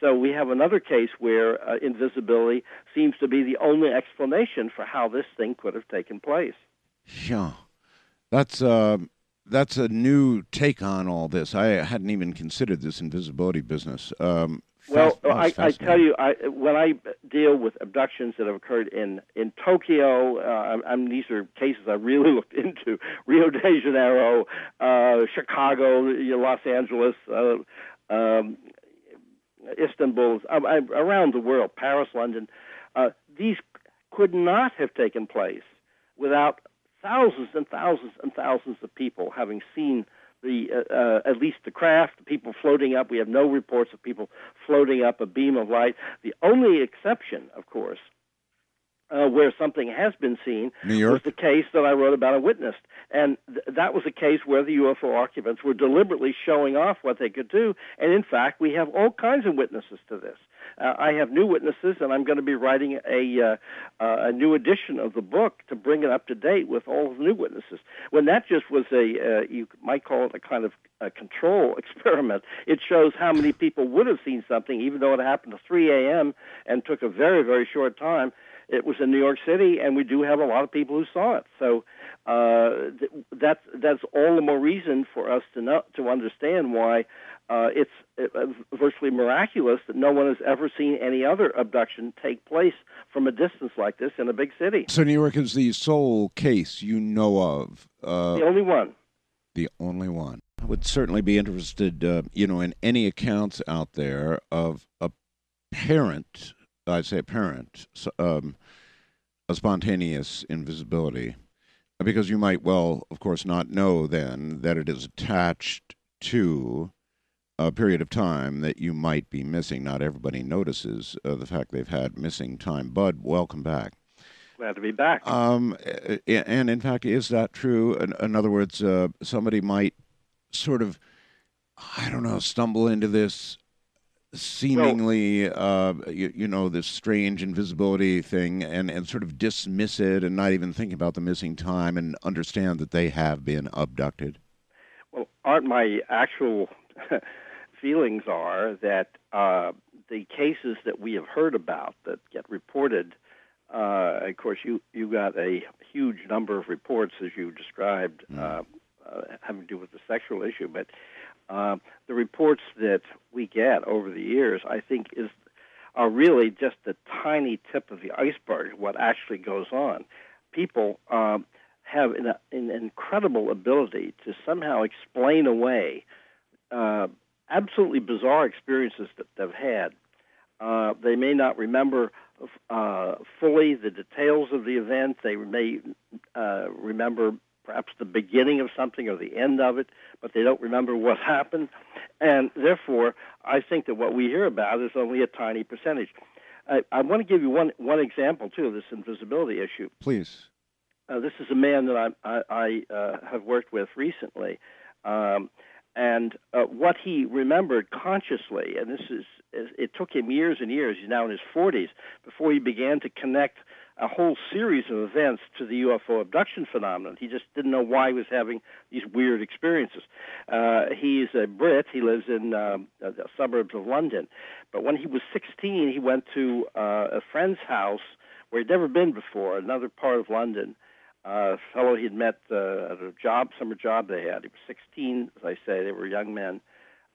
So we have another case where uh, invisibility seems to be the only explanation for how this thing could have taken place. Yeah, that's uh, that's a new take on all this. I hadn't even considered this invisibility business. Um, well, I, I, tell you, I, when I deal with abductions that have occurred in in Tokyo, uh, I, these are cases I really looked into. Rio de Janeiro, uh, Chicago, Los Angeles, uh, um, Istanbul, uh, uh, around the world, Paris, London, uh, these could not have taken place without thousands and thousands and thousands of people having seen the uh, uh, at least the craft, the people floating up. We have no reports of people floating up a beam of light. The only exception, of course, uh, where something has been seen was the case that I wrote about and witnessed. And th- that was a case where the UFO occupants were deliberately showing off what they could do. And in fact, we have all kinds of witnesses to this. Uh, I have new witnesses, and I'm going to be writing a uh, uh, a new edition of the book to bring it up to date with all the new witnesses. When that just was a uh, you might call it a kind of a control experiment. It shows how many people would have seen something, even though it happened at 3 a.m. and took a very very short time it was in New York City, and we do have a lot of people who saw it. So uh, th- that's that's all the more reason for us to know to understand why uh, it's uh, virtually miraculous that no one has ever seen any other abduction take place from a distance like this in a big city. So New York is the sole case you know of. Uh, the only one. The only one. I would certainly be interested, uh, you know, in any accounts out there of a parent I'd say apparent, um, a spontaneous invisibility, because you might well, of course, not know then that it is attached to a period of time that you might be missing. Not everybody notices uh, the fact they've had missing time. Budd, welcome back. Glad to be back. Um, and in fact, is that true? In, in other words, uh, somebody might sort of, I don't know, stumble into this seemingly uh, you, you, know this strange invisibility thing and, and sort of dismiss it and not even think about the missing time and understand that they have been abducted well aren't my actual feelings are that uh, the cases that we have heard about that get reported uh, of course you you got a huge number of reports as you described mm. having to do with the sexual issue but uh, the reports that we get over the years, I think, is are really just the tiny tip of the iceberg. What actually goes on? People um, have an, an, incredible ability to somehow explain away uh, absolutely bizarre experiences that they've had. Uh, they may not remember uh, fully the details of the event. They may uh, remember perhaps the beginning of something or the end of it, but they don't remember what happened. And therefore, I think that what we hear about is only a tiny percentage. I, I want to give you one one example too of this invisibility issue. Please. Uh, this is a man that I I, I uh, have worked with recently, um, and uh, what he remembered consciously, and this is it took him years and years. He's now in his 40s before he began to connect a whole series of events to the UFO abduction phenomenon. He just didn't know why he was having these weird experiences. Uh, he's a Brit. He lives in uh, the suburbs of London. But when he was 16, he went to uh, a friend's house where he'd never been before, another part of London. A fellow he'd met uh, at a job, summer job they had. He was 16, as I say. They were young men.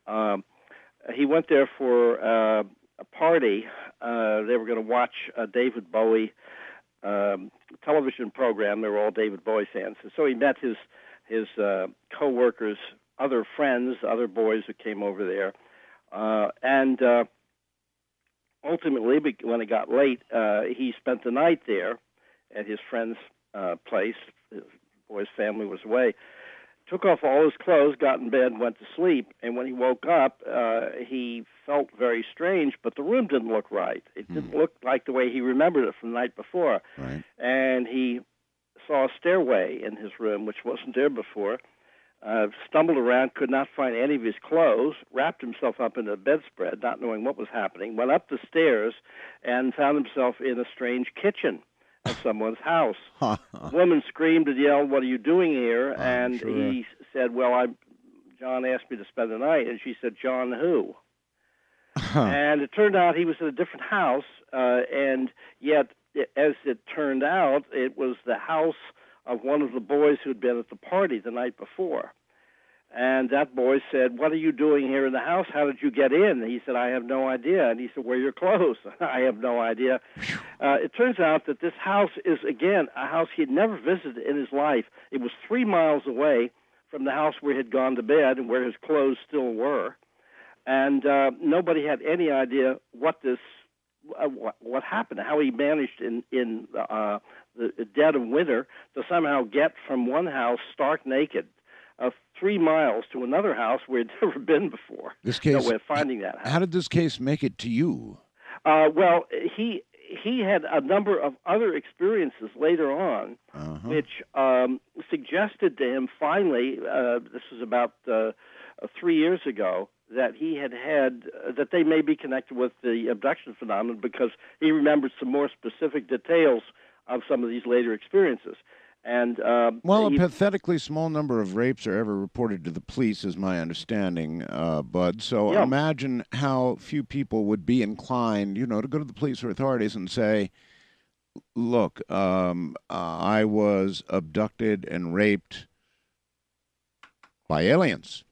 Um, he went there for uh, a party. Uh, they were going to watch uh, David Bowie um, television program. They were all David Bowie fans, and so he met his his uh, co-workers, other friends, other boys who came over there, uh, and uh, ultimately, when it got late, uh, he spent the night there at his friend's uh, place. His boy's family was away. Took off all his clothes, got in bed, went to sleep, and when he woke up, uh, he felt very strange, but the room didn't look right. It didn't mm. look like the way he remembered it from the night before. Right. And he saw a stairway in his room, which wasn't there before. Uh, stumbled around, could not find any of his clothes, wrapped himself up in a bedspread, not knowing what was happening, went up the stairs, and found himself in a strange kitchen of someone's house. woman screamed and yelled, "What are you doing here?" I'm and sure. he said, "Well, I." John asked me to spend the night, and she said, "John who?" and it turned out he was in a different house, uh, and yet, as it turned out, it was the house of one of the boys who'd been at the party the night before. And that boy said, What are you doing here in the house? How did you get in? He said, I have no idea. And he said, Where are your clothes? I have no idea. Uh, it turns out that this house is, again, a house he had never visited in his life. It was three miles away from the house where he had gone to bed and where his clothes still were. And uh, nobody had any idea what this uh, what, what happened, how he managed in in uh, the dead of winter to somehow get from one house stark naked of three miles to another house where he'd never been before. This case, no way of finding that. House. How did this case make it to you? Uh, well, he he had a number of other experiences later on, uh-huh. which um, suggested to him finally. Uh, this was about uh, three years ago that he had had uh, that they may be connected with the abduction phenomenon because he remembered some more specific details of some of these later experiences. And um, well, he, a pathetically small number of rapes are ever reported to the police, is my understanding, uh, Budd. So yeah. imagine how few people would be inclined, you know, to go to the police or authorities and say, "Look, um, uh, I was abducted and raped by aliens."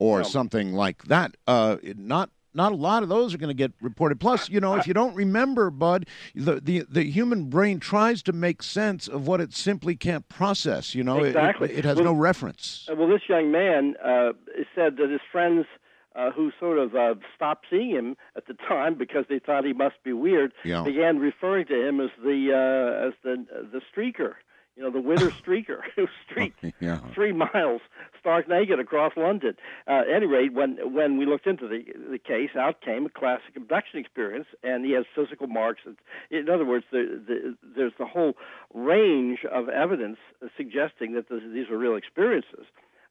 Or Well- something like that. Uh, not not a lot of those are going to get reported. Plus, you know, if you don't remember, Budd, the, the the human brain tries to make sense of what it simply can't process. You know, It- Exactly. it, it has Well- no reference. Uh, Well, this young man uh, said that his friends, uh, who sort of uh, stopped seeing him at the time because they thought he must be weird, Yeah. began referring to him as the uh, as the the streaker. You know, the winter streaker who streaked Yeah. three miles stark naked across London. Uh, at any rate, when when we looked into the the case, out came a classic abduction experience, and he has physical marks. In other words, the, the, there's the whole range of evidence suggesting that this, these are real experiences.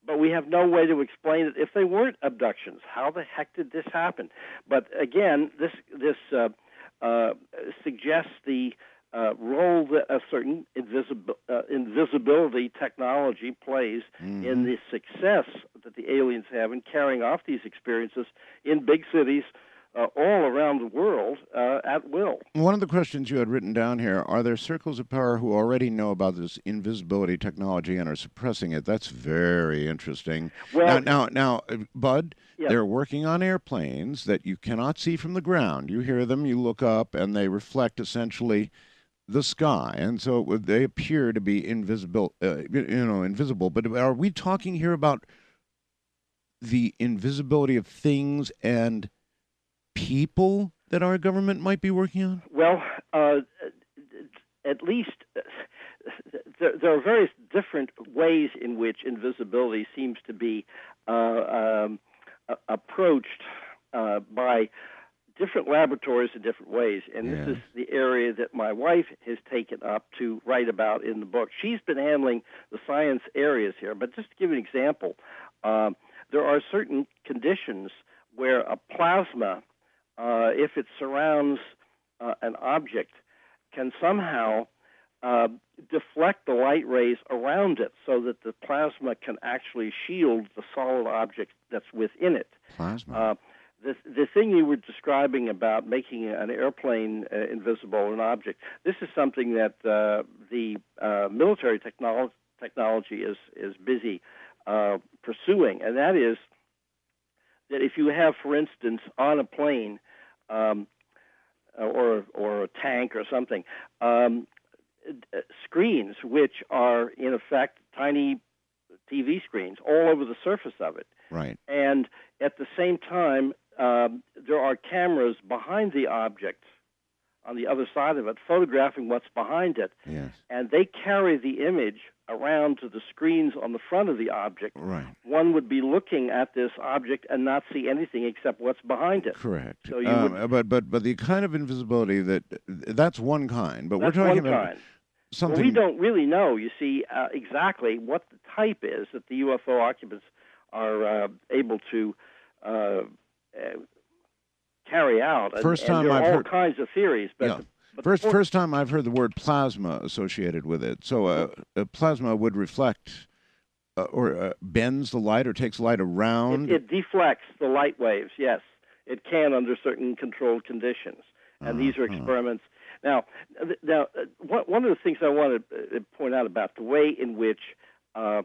But we have no way to explain it if they weren't abductions. How the heck did this happen? But again, this this uh, uh, suggests the uh, role that a certain invisibil- uh, invisibility technology plays Mm-hmm. in the success that the aliens have in carrying off these experiences in big cities uh, all around the world uh, at will. One of the questions you had written down here are there circles of power who already know about this invisibility technology and are suppressing it? That's very interesting. Well- now, now, now Budd, Yeah. they're working on airplanes that you cannot see from the ground. You hear them, you look up, and they reflect essentially the sky, and so they appear to be invisible. Uh, you know, invisible. But are we talking here about the invisibility of things and people that our government might be working on? Well, uh, at least there, there are various different ways in which invisibility seems to be uh, um, approached uh, by different laboratories in different ways, and this is the area that my wife has taken up to write about in the book. She's been handling the science areas here, but just to give you an example, um, there are certain conditions where a plasma, uh, if it surrounds uh, an object, can somehow uh, deflect the light rays around it so that the plasma can actually shield the solid object that's within it. Plasma. The the thing you were describing about making an airplane uh, invisible, an object, this is something that uh, the uh, military technolo- technology is is busy uh, pursuing, and that is that if you have, for instance, on a plane um, or or a tank or something, um, screens which are in effect tiny TV screens all over the surface of it right. and at the same time, um, there are cameras behind the object on the other side of it, photographing what's behind it, Yes. and they carry the image around to the screens on the front of the object. Right. One would be looking at this object and not see anything except what's behind it. Correct. So you Um, would- but but but the kind of invisibility that that's one kind. But we're talking one about kind. something. Well, we don't really know, you see, uh, exactly what the type is that the UFO occupants are uh, able to uh, uh, carry out. And, First and time there I've all heard- kinds of theories, but, Yeah. the, but the First, point- first time I've heard the word plasma associated with it. So, uh, a plasma would reflect uh, or uh, bends the light or takes light around. It, it deflects the light waves. Yes, it can under certain controlled conditions, and these are Uh-huh. experiments. Now, now, uh, one one of the things I want to uh, point out about the way in which uh,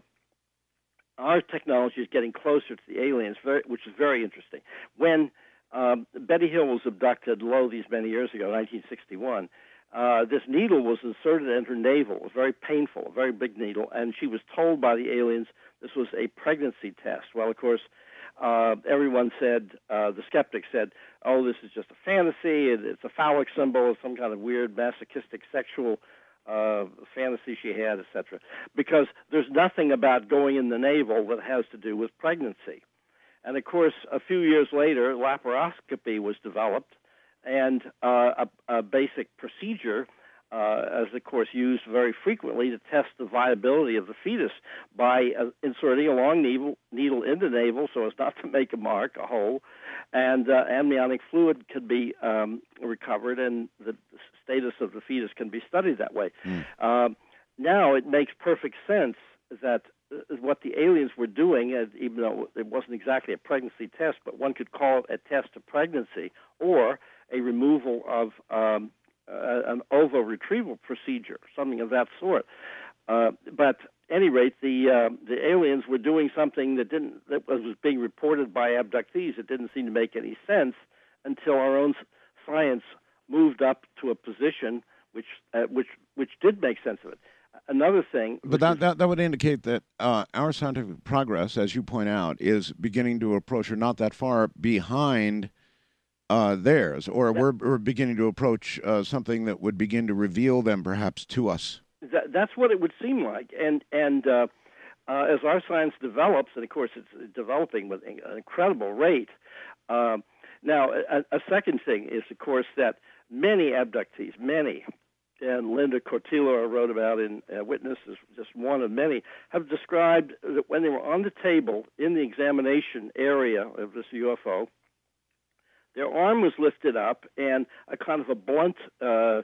our technology is getting closer to the aliens, which is very interesting. When um, Betty Hill was abducted, low these many years ago, 1961. Uh, this needle was inserted in her navel. It was very painful, a very big needle, and she was told by the aliens this was a pregnancy test. Well, of course, uh, everyone said, uh, the skeptics said, oh, this is just a fantasy. It, it's a phallic symbol some kind of weird masochistic sexual uh, fantasy she had, etc. Because there's nothing about going in the navel that has to do with pregnancy. And of course, a few years later, laparoscopy was developed, and uh, a, a basic procedure, uh, as of course used very frequently to test the viability of the fetus by uh, inserting a long needle, needle in the navel so as not to make a mark, a hole, and uh, amniotic fluid could be um, recovered, and the status of the fetus can be studied that way. Um, now it makes perfect sense that uh, what the aliens were doing, uh, even though it wasn't exactly a pregnancy test, but one could call it a test of pregnancy or a removal of um, uh, an ovo retrieval procedure, something of that sort. Uh, but any rate, the uh, the aliens were doing something that didn't that was being reported by abductees. It didn't seem to make any sense until our own science moved up to a position which uh, which which did make sense of it. Another thing, But that, that, that would indicate that uh, our scientific progress, as you point out, is beginning to approach or not that far behind uh, theirs, or we're, we're beginning to approach uh, something that would begin to reveal them perhaps to us. That, that's what it would seem like, and and uh, uh, as our science develops, and of course it's developing with an incredible rate. Um, now, a, a second thing is, of course, that many abductees, many, and Linda Cortile wrote about in uh, Witness is just one of many, have described that when they were on the table in the examination area of this UFO, their arm was lifted up and a kind of a blunt. Uh,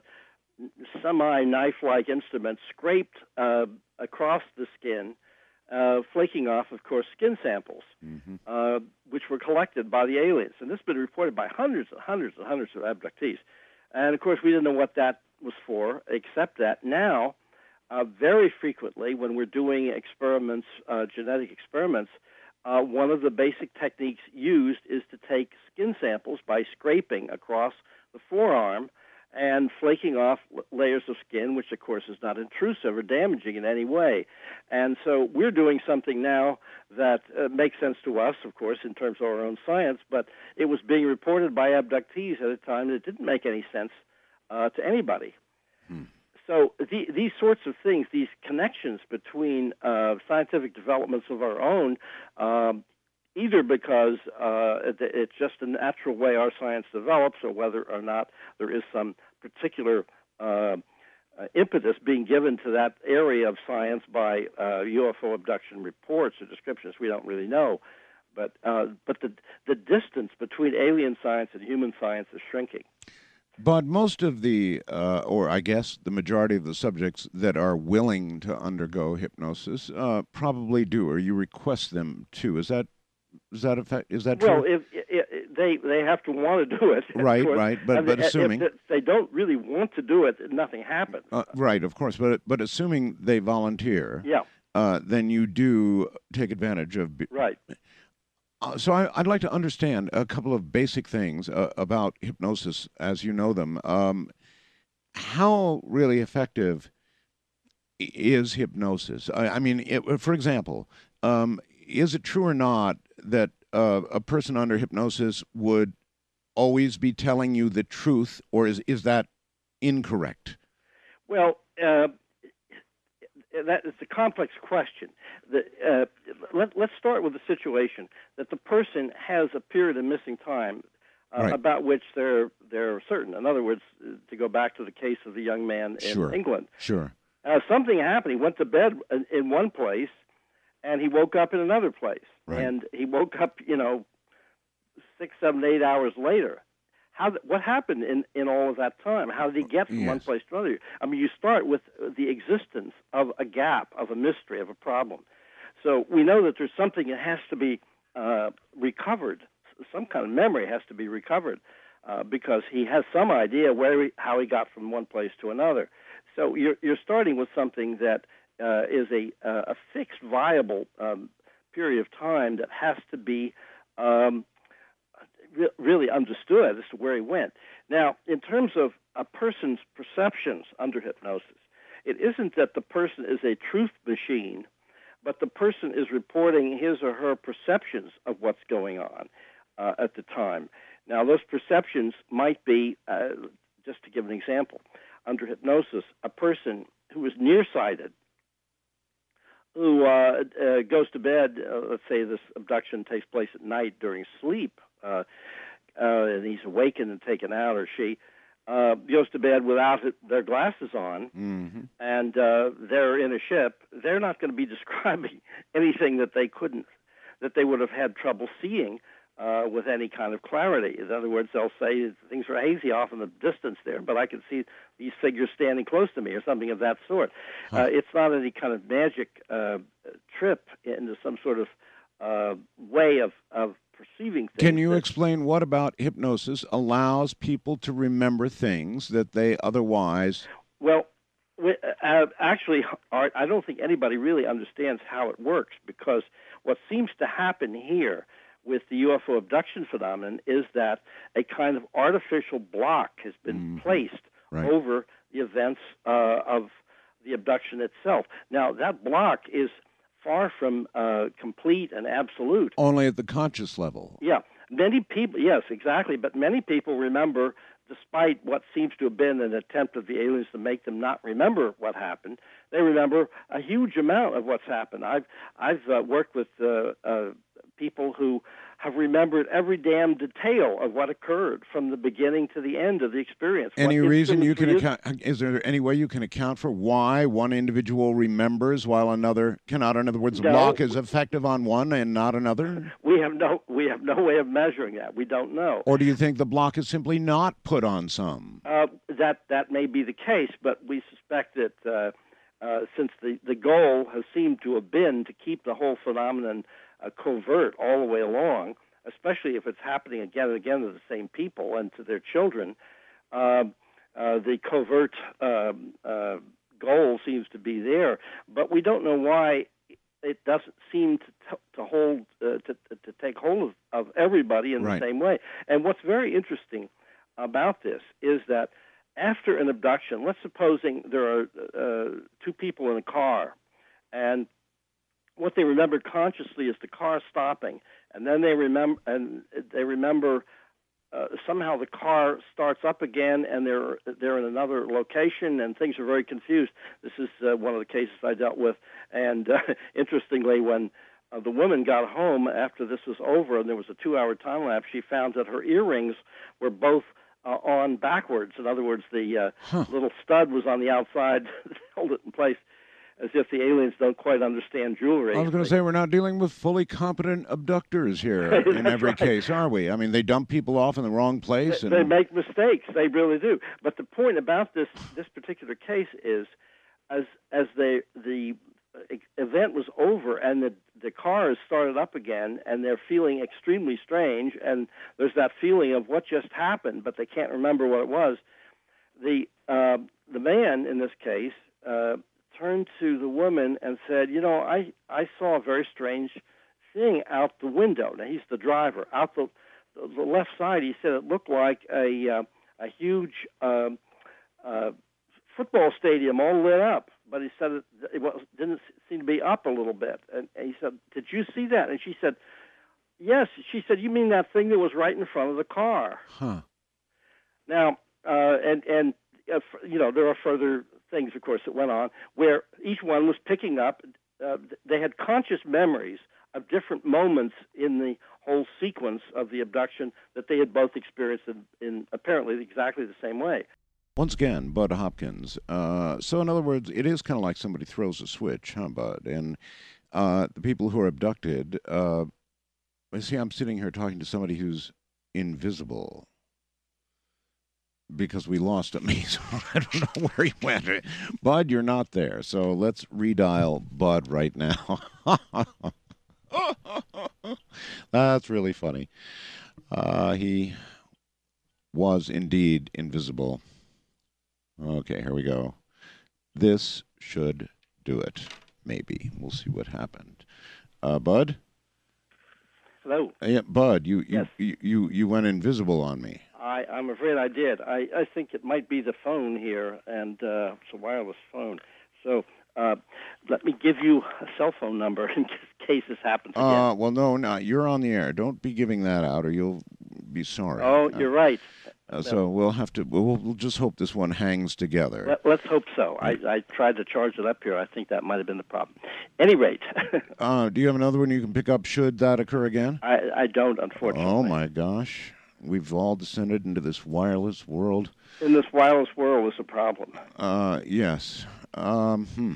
semi knife like instrument scraped uh, across the skin, uh, flaking off, of course, skin samples, uh, which were collected by the aliens. And this has been reported by hundreds and hundreds and hundreds of abductees. And of course, we didn't know what that was for, except that now, uh, very frequently, when we're doing experiments, uh, genetic experiments, uh, one of the basic techniques used is to take skin samples by scraping across the forearm and flaking off layers of skin, which of course is not intrusive or damaging in any way. And so we're doing something now that uh, makes sense to us, of course, in terms of our own science, but it was being reported by abductees at a time that didn't make any sense uh, to anybody. So the, these sorts of things, these connections between uh, scientific developments of our own, um, either because uh, it's just a natural way our science develops, or whether or not there is some particular uh, uh, impetus being given to that area of science by UFO uh, abduction reports or descriptions. We don't really know, but uh, but the the distance between alien science and human science is shrinking. But most of the, uh, or I guess the majority of the subjects that are willing to undergo hypnosis uh, probably do, or you request them to. Is that is that effect? Is that well, true? Well, if, if, they they have to want to do it, right, right. But but assuming if they don't really want to do it, nothing happens. Uh, right, of course. But but assuming they volunteer, yeah, uh, then you do take advantage of. Right. Uh, so I, would like to understand a couple of basic things uh, about hypnosis as you know them. Um, how really effective is hypnosis? I, I mean, it, for example, um, is it true or not that uh, a person under hypnosis would always be telling you the truth, or is is that incorrect? Well, uh, that is a complex question. The, uh, let, us start with the situation that the person has a period of missing time uh, right. about which they're they're certain. In other words, to go back to the case of the young man in sure. England, sure, uh, something happened. He went to bed in, in one place, and he woke up in another place, right. and he woke up, you know, six, seven, eight hours later. How what happened in in all of that time? How did he get from yes. one place to another? I mean, you start with the existence of a gap, of a mystery, of a problem. So we know that there's something that has to be uh, recovered. Some kind of memory has to be recovered uh, because he has some idea where he, how he got from one place to another. So you're you're starting with something that uh, is a a fixed, viable um, period of time that has to be um, re- really understood as to where he went. Now, in terms of a person's perceptions under hypnosis, it isn't that the person is a truth machine, but the person is reporting his or her perceptions of what's going on uh, at the time. Now, those perceptions might be, uh, just to give an example, under hypnosis, a person who is nearsighted who uh, uh, goes to bed. Uh, let's say this abduction takes place at night during sleep, uh, uh, and he's awakened and taken out, or she uh, goes to bed without their glasses on, mm-hmm. and uh, they're in a ship. They're not going to be describing anything that they couldn't, that they would have had trouble seeing uh, with any kind of clarity. In other words, they'll say things are hazy off in the distance there, but I can see these figures standing close to me, or something of that sort. Huh. Uh, it's not any kind of magic uh, trip into some sort of uh, way of, of perceiving things. Can you that, explain what about hypnosis allows people to remember things that they otherwise? Well, uh, actually, Art, I don't think anybody really understands how it works because what seems to happen here with the UFO abduction phenomenon is that a kind of artificial block has been mm-hmm. placed right. over the events uh, of the abduction itself. Now, that block is far from uh, complete and absolute. Only at the conscious level. Yeah. Many people, yes, exactly. But many people remember, despite what seems to have been an attempt of the aliens to make them not remember what happened, they remember a huge amount of what's happened. I've I've uh, worked with uh, uh, people who have remembered every damn detail of what occurred from the beginning to the end of the experience. Any reason you can account? Is there any way you can account for why one individual remembers while another cannot? In other words, no, block is effective on one and not another. We have no we have no way of measuring that. We don't know. Or do you think the block is simply not put on some? Uh, that that may be the case, but we suspect that. Uh, uh, since the, the goal has seemed to have been to keep the whole phenomenon uh, covert all the way along, especially if it's happening again and again to the same people and to their children. Uh, uh, the covert um, uh, goal seems to be there, but we don't know why it doesn't seem to, t- to hold uh, to, to take hold of, of everybody in right. the same way. And what's very interesting about this is that after an abduction, let's supposing there are uh, two people in a car, and what they remember consciously is the car stopping, and then they remember and they remember uh, somehow the car starts up again, and they're they're in another location, and things are very confused. This is uh, one of the cases I dealt with, and uh, interestingly, when uh, the woman got home after this was over and there was a two hour time lapse, she found that her earrings were both uh, on backwards. In other words, the uh, huh. little stud was on the outside, held it in place as if the aliens don't quite understand jewelry. I was going to say we're not dealing with fully competent abductors here in every right. case, are we? I mean, they dump people off in the wrong place. They, and... they make mistakes. They really do. But the point about this this particular case is, as as they the event was over and the the cars started up again and they're feeling extremely strange and there's that feeling of what just happened but they can't remember what it was the uh, the man in this case uh, turned to the woman and said, "You know, I I saw a very strange thing out the window." Now he's the driver. Out the the left side, he said it looked like a uh, a huge um, uh, football stadium all lit up. But he said it, it was, didn't seem to be up a little bit. And, and he said, "Did you see that?" And she said, "Yes." She said, "You mean that thing that was right in front of the car?" Huh. Now, uh, and and uh, you know there are further things, of course, that went on where each one was picking up. Uh, they had conscious memories of different moments in the whole sequence of the abduction that they had both experienced in, in apparently exactly the same way. Once again, Budd Hopkins. Uh, so, in other words, it is kind of like somebody throws a switch, huh, Budd? And uh, the people who are abducted, uh, see, I'm sitting here talking to somebody who's invisible because we lost him. He's, I don't know where he went. Budd, you're not there. So let's redial Budd right now. That's really funny. Uh, he was indeed invisible. Okay, here we go. This should do it. Maybe. We'll see what happened. Uh, Budd? Hello. Yeah, Budd, you, you, yes. you, you, you went invisible on me. I, I'm afraid I did. I, I think it might be the phone here, and uh, it's a wireless phone. So uh, let me give you a cell phone number in case this happens again. Uh, well, no, no, you're on the air. Don't be giving that out, or you'll be sorry. Oh, uh, you're right. Uh, so we'll have to. We'll, we'll just hope this one hangs together. Let, us hope so. I, I tried to charge it up here. I think that might have been the problem. Any rate. uh, do you have another one you can pick up? Should that occur again? I, I don't, unfortunately. Oh my gosh. We've all descended into this wireless world. In this wireless world is a problem. Uh, yes. Um, hmm.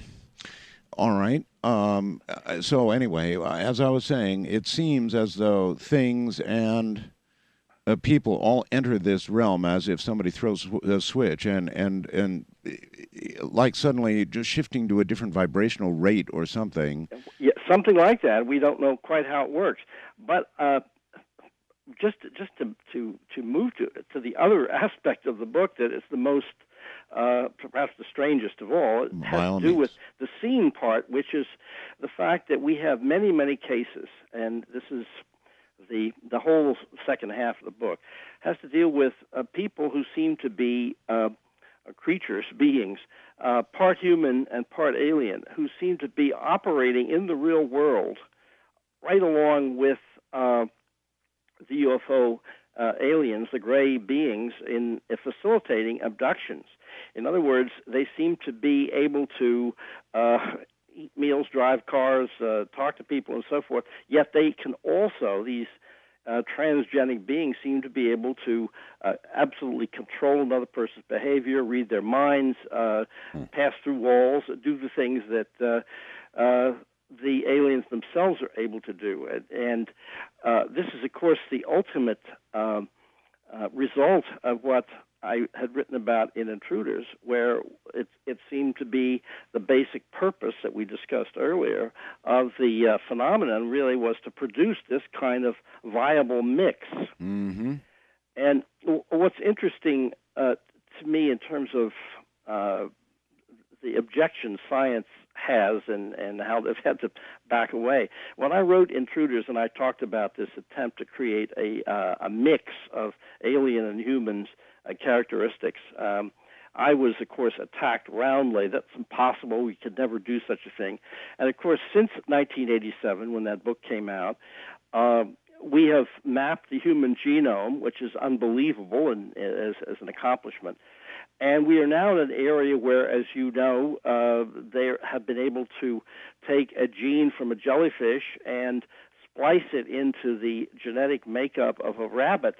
All right. Um, uh, so anyway, as I was saying, it seems as though things and uh, people all enter this realm as if somebody throws a switch and and and like suddenly just shifting to a different vibrational rate or something. Yeah, something like that. We don't know quite how it works, but uh, just just to to to move to to the other aspect of the book that is the most uh, perhaps the strangest of all it has to do with the scene part, which is the fact that we have many many cases, and this is the the whole second half of the book has to deal with uh, people who seem to be uh, creatures, beings, uh, part human and part alien, who seem to be operating in the real world right along with uh, the UFO uh, aliens, the gray beings, in uh, facilitating abductions. In other words, they seem to be able to uh, eat meals, drive cars, uh, talk to people, and so forth. Yet they can also these uh, transgenic beings seem to be able to uh, absolutely control another person's behavior, read their minds, uh, hmm. pass through walls, do the things that uh, uh, the aliens themselves are able to do. And, and uh, this is, of course, the ultimate um, uh, result of what I had written about in Intruders, where it, it seemed to be the basic purpose that we discussed earlier of the uh, phenomenon really was to produce this kind of viable mix. Mm-hmm. And w- what's interesting uh, to me in terms of uh, the objection science has and, and how they've had to back away. When I wrote Intruders and I talked about this attempt to create a, uh, a mix of alien and humans uh, characteristics, um, I was, of course, attacked roundly. That's impossible. We could never do such a thing. And, of course, since 1987, when that book came out, uh, we have mapped the human genome, which is unbelievable and, as, as an accomplishment. And we are now in an area where, as you know, uh, they have been able to take a gene from a jellyfish and splice it into the genetic makeup of a rabbit.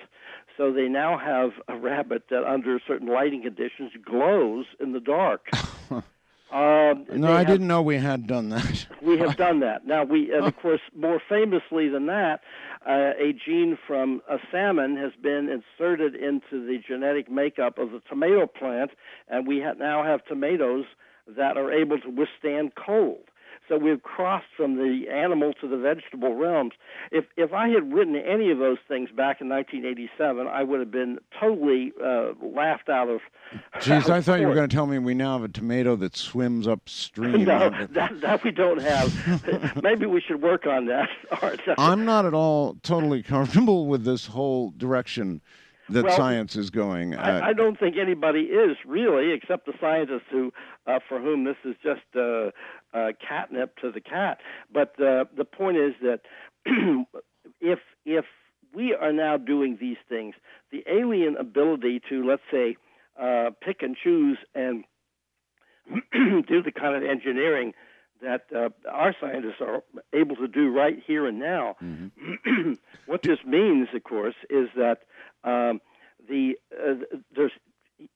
So they now have a rabbit that, under certain lighting conditions, glows in the dark. Um, no, I have, didn't know we had done that. we have done that. Now, we, and of course, more famously than that, uh, a gene from a salmon has been inserted into the genetic makeup of the tomato plant, and we ha- now have tomatoes that are able to withstand cold. So we've crossed from the animal to the vegetable realms. If if I had written any of those things back in 1987, I would have been totally uh, laughed out of. Jeez, I thought you were going to tell me we now have a tomato that swims upstream. no, that that we don't have. Maybe we should work on that. I'm not at all totally comfortable with this whole direction that well, science is going. I, I, don't think anybody is really, except the scientists who, uh, for whom this is just uh, uh, catnip to the cat. But uh, the point is that if if we are now doing these things, the alien ability to let's say uh, pick and choose and do the kind of engineering that uh, our scientists are able to do right here and now. Mm-hmm. what this means, of course, is that um, the uh, there's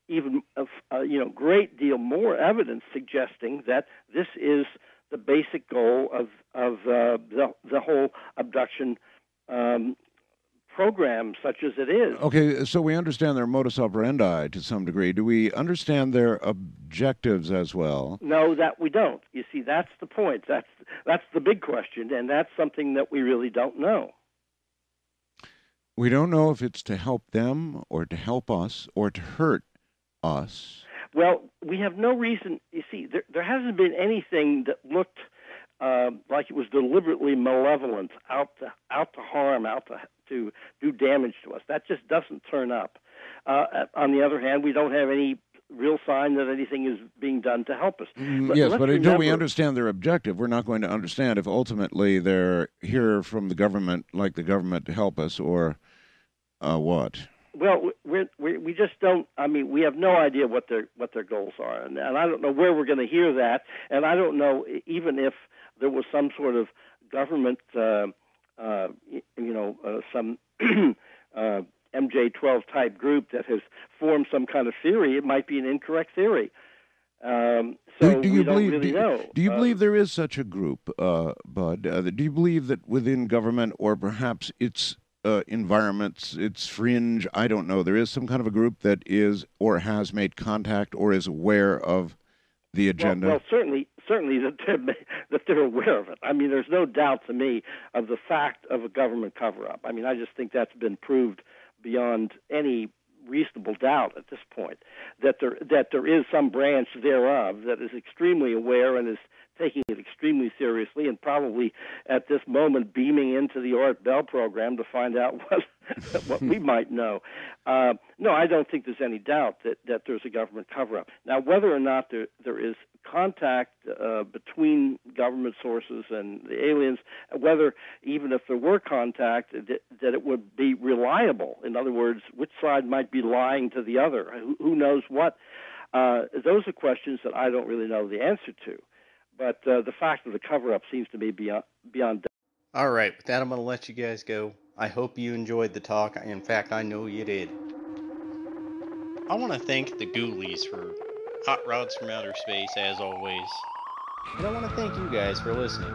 even a, a, you know great deal more evidence suggesting that this is the basic goal of of uh, the the whole abduction um, program, such as it is. Okay, so we understand their modus operandi to some degree. Do we understand their objectives as well? No, that we don't. You see, that's the point. That's that's the big question, and that's something that we really don't know. We don't know if it's to help them or to help us or to hurt us. Well, we have no reason. You see, there, there hasn't been anything that looked uh, like it was deliberately malevolent, out to out to harm, out to to do damage to us. That just doesn't turn up. Uh, on the other hand, we don't have any real sign that anything is being done to help us. Mm, but yes, but remember, until we understand their objective, we're not going to understand if ultimately they're here from the government, like the government, to help us, or uh, what. Well, we we we just don't. I mean, we have no idea what their what their goals are, and, and I don't know where we're going to hear that, and I don't know even if there was some sort of government, uh, uh, you know, uh, some uh, MJ12 type group that has formed some kind of theory. It might be an incorrect theory. Um, so do, do, you believe? Really do, do, you uh, believe there is such a group, uh, Budd? Uh, do you believe that within government, or perhaps its uh, environments, its fringe, I don't know. There is some kind of a group that is or has made contact or is aware of the agenda. Well, well certainly, certainly that they're, that they're aware of it. I mean, there's no doubt to me of the fact of a government cover-up. I mean, I just think that's been proved beyond any reasonable doubt at this point that there that there is some branch thereof that is extremely aware and is taking it extremely seriously and probably at this moment beaming into the Art Bell program to find out what what we might know. Uh, no, I don't think there's any doubt that, that there's a government cover up. Now, whether or not there, there is contact uh, between government sources and the aliens, whether even if there were contact, that, that it would be reliable. In other words, which side might be lying to the other? Who, who knows what? Uh, those are questions that I don't really know the answer to. But uh, the fact of the cover up seems to be beyond beyond. All right, with that, I'm going to let you guys go. I hope you enjoyed the talk. In fact, I know you did. I want to thank the Ghoulies for Hot Rods from Outer Space, as always. And I want to thank you guys for listening.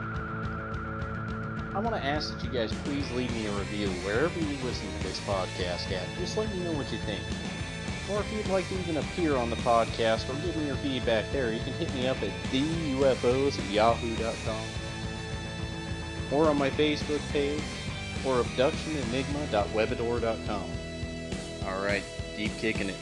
I want to ask that you guys please leave me a review wherever you listen to this podcast at. Just let me know what you think. Or if you'd like to even appear on the podcast or give me your feedback there, you can hit me up at theufos at yahoo.com or on my Facebook page or abductionenigma.webador.com. Alright, deep kicking it.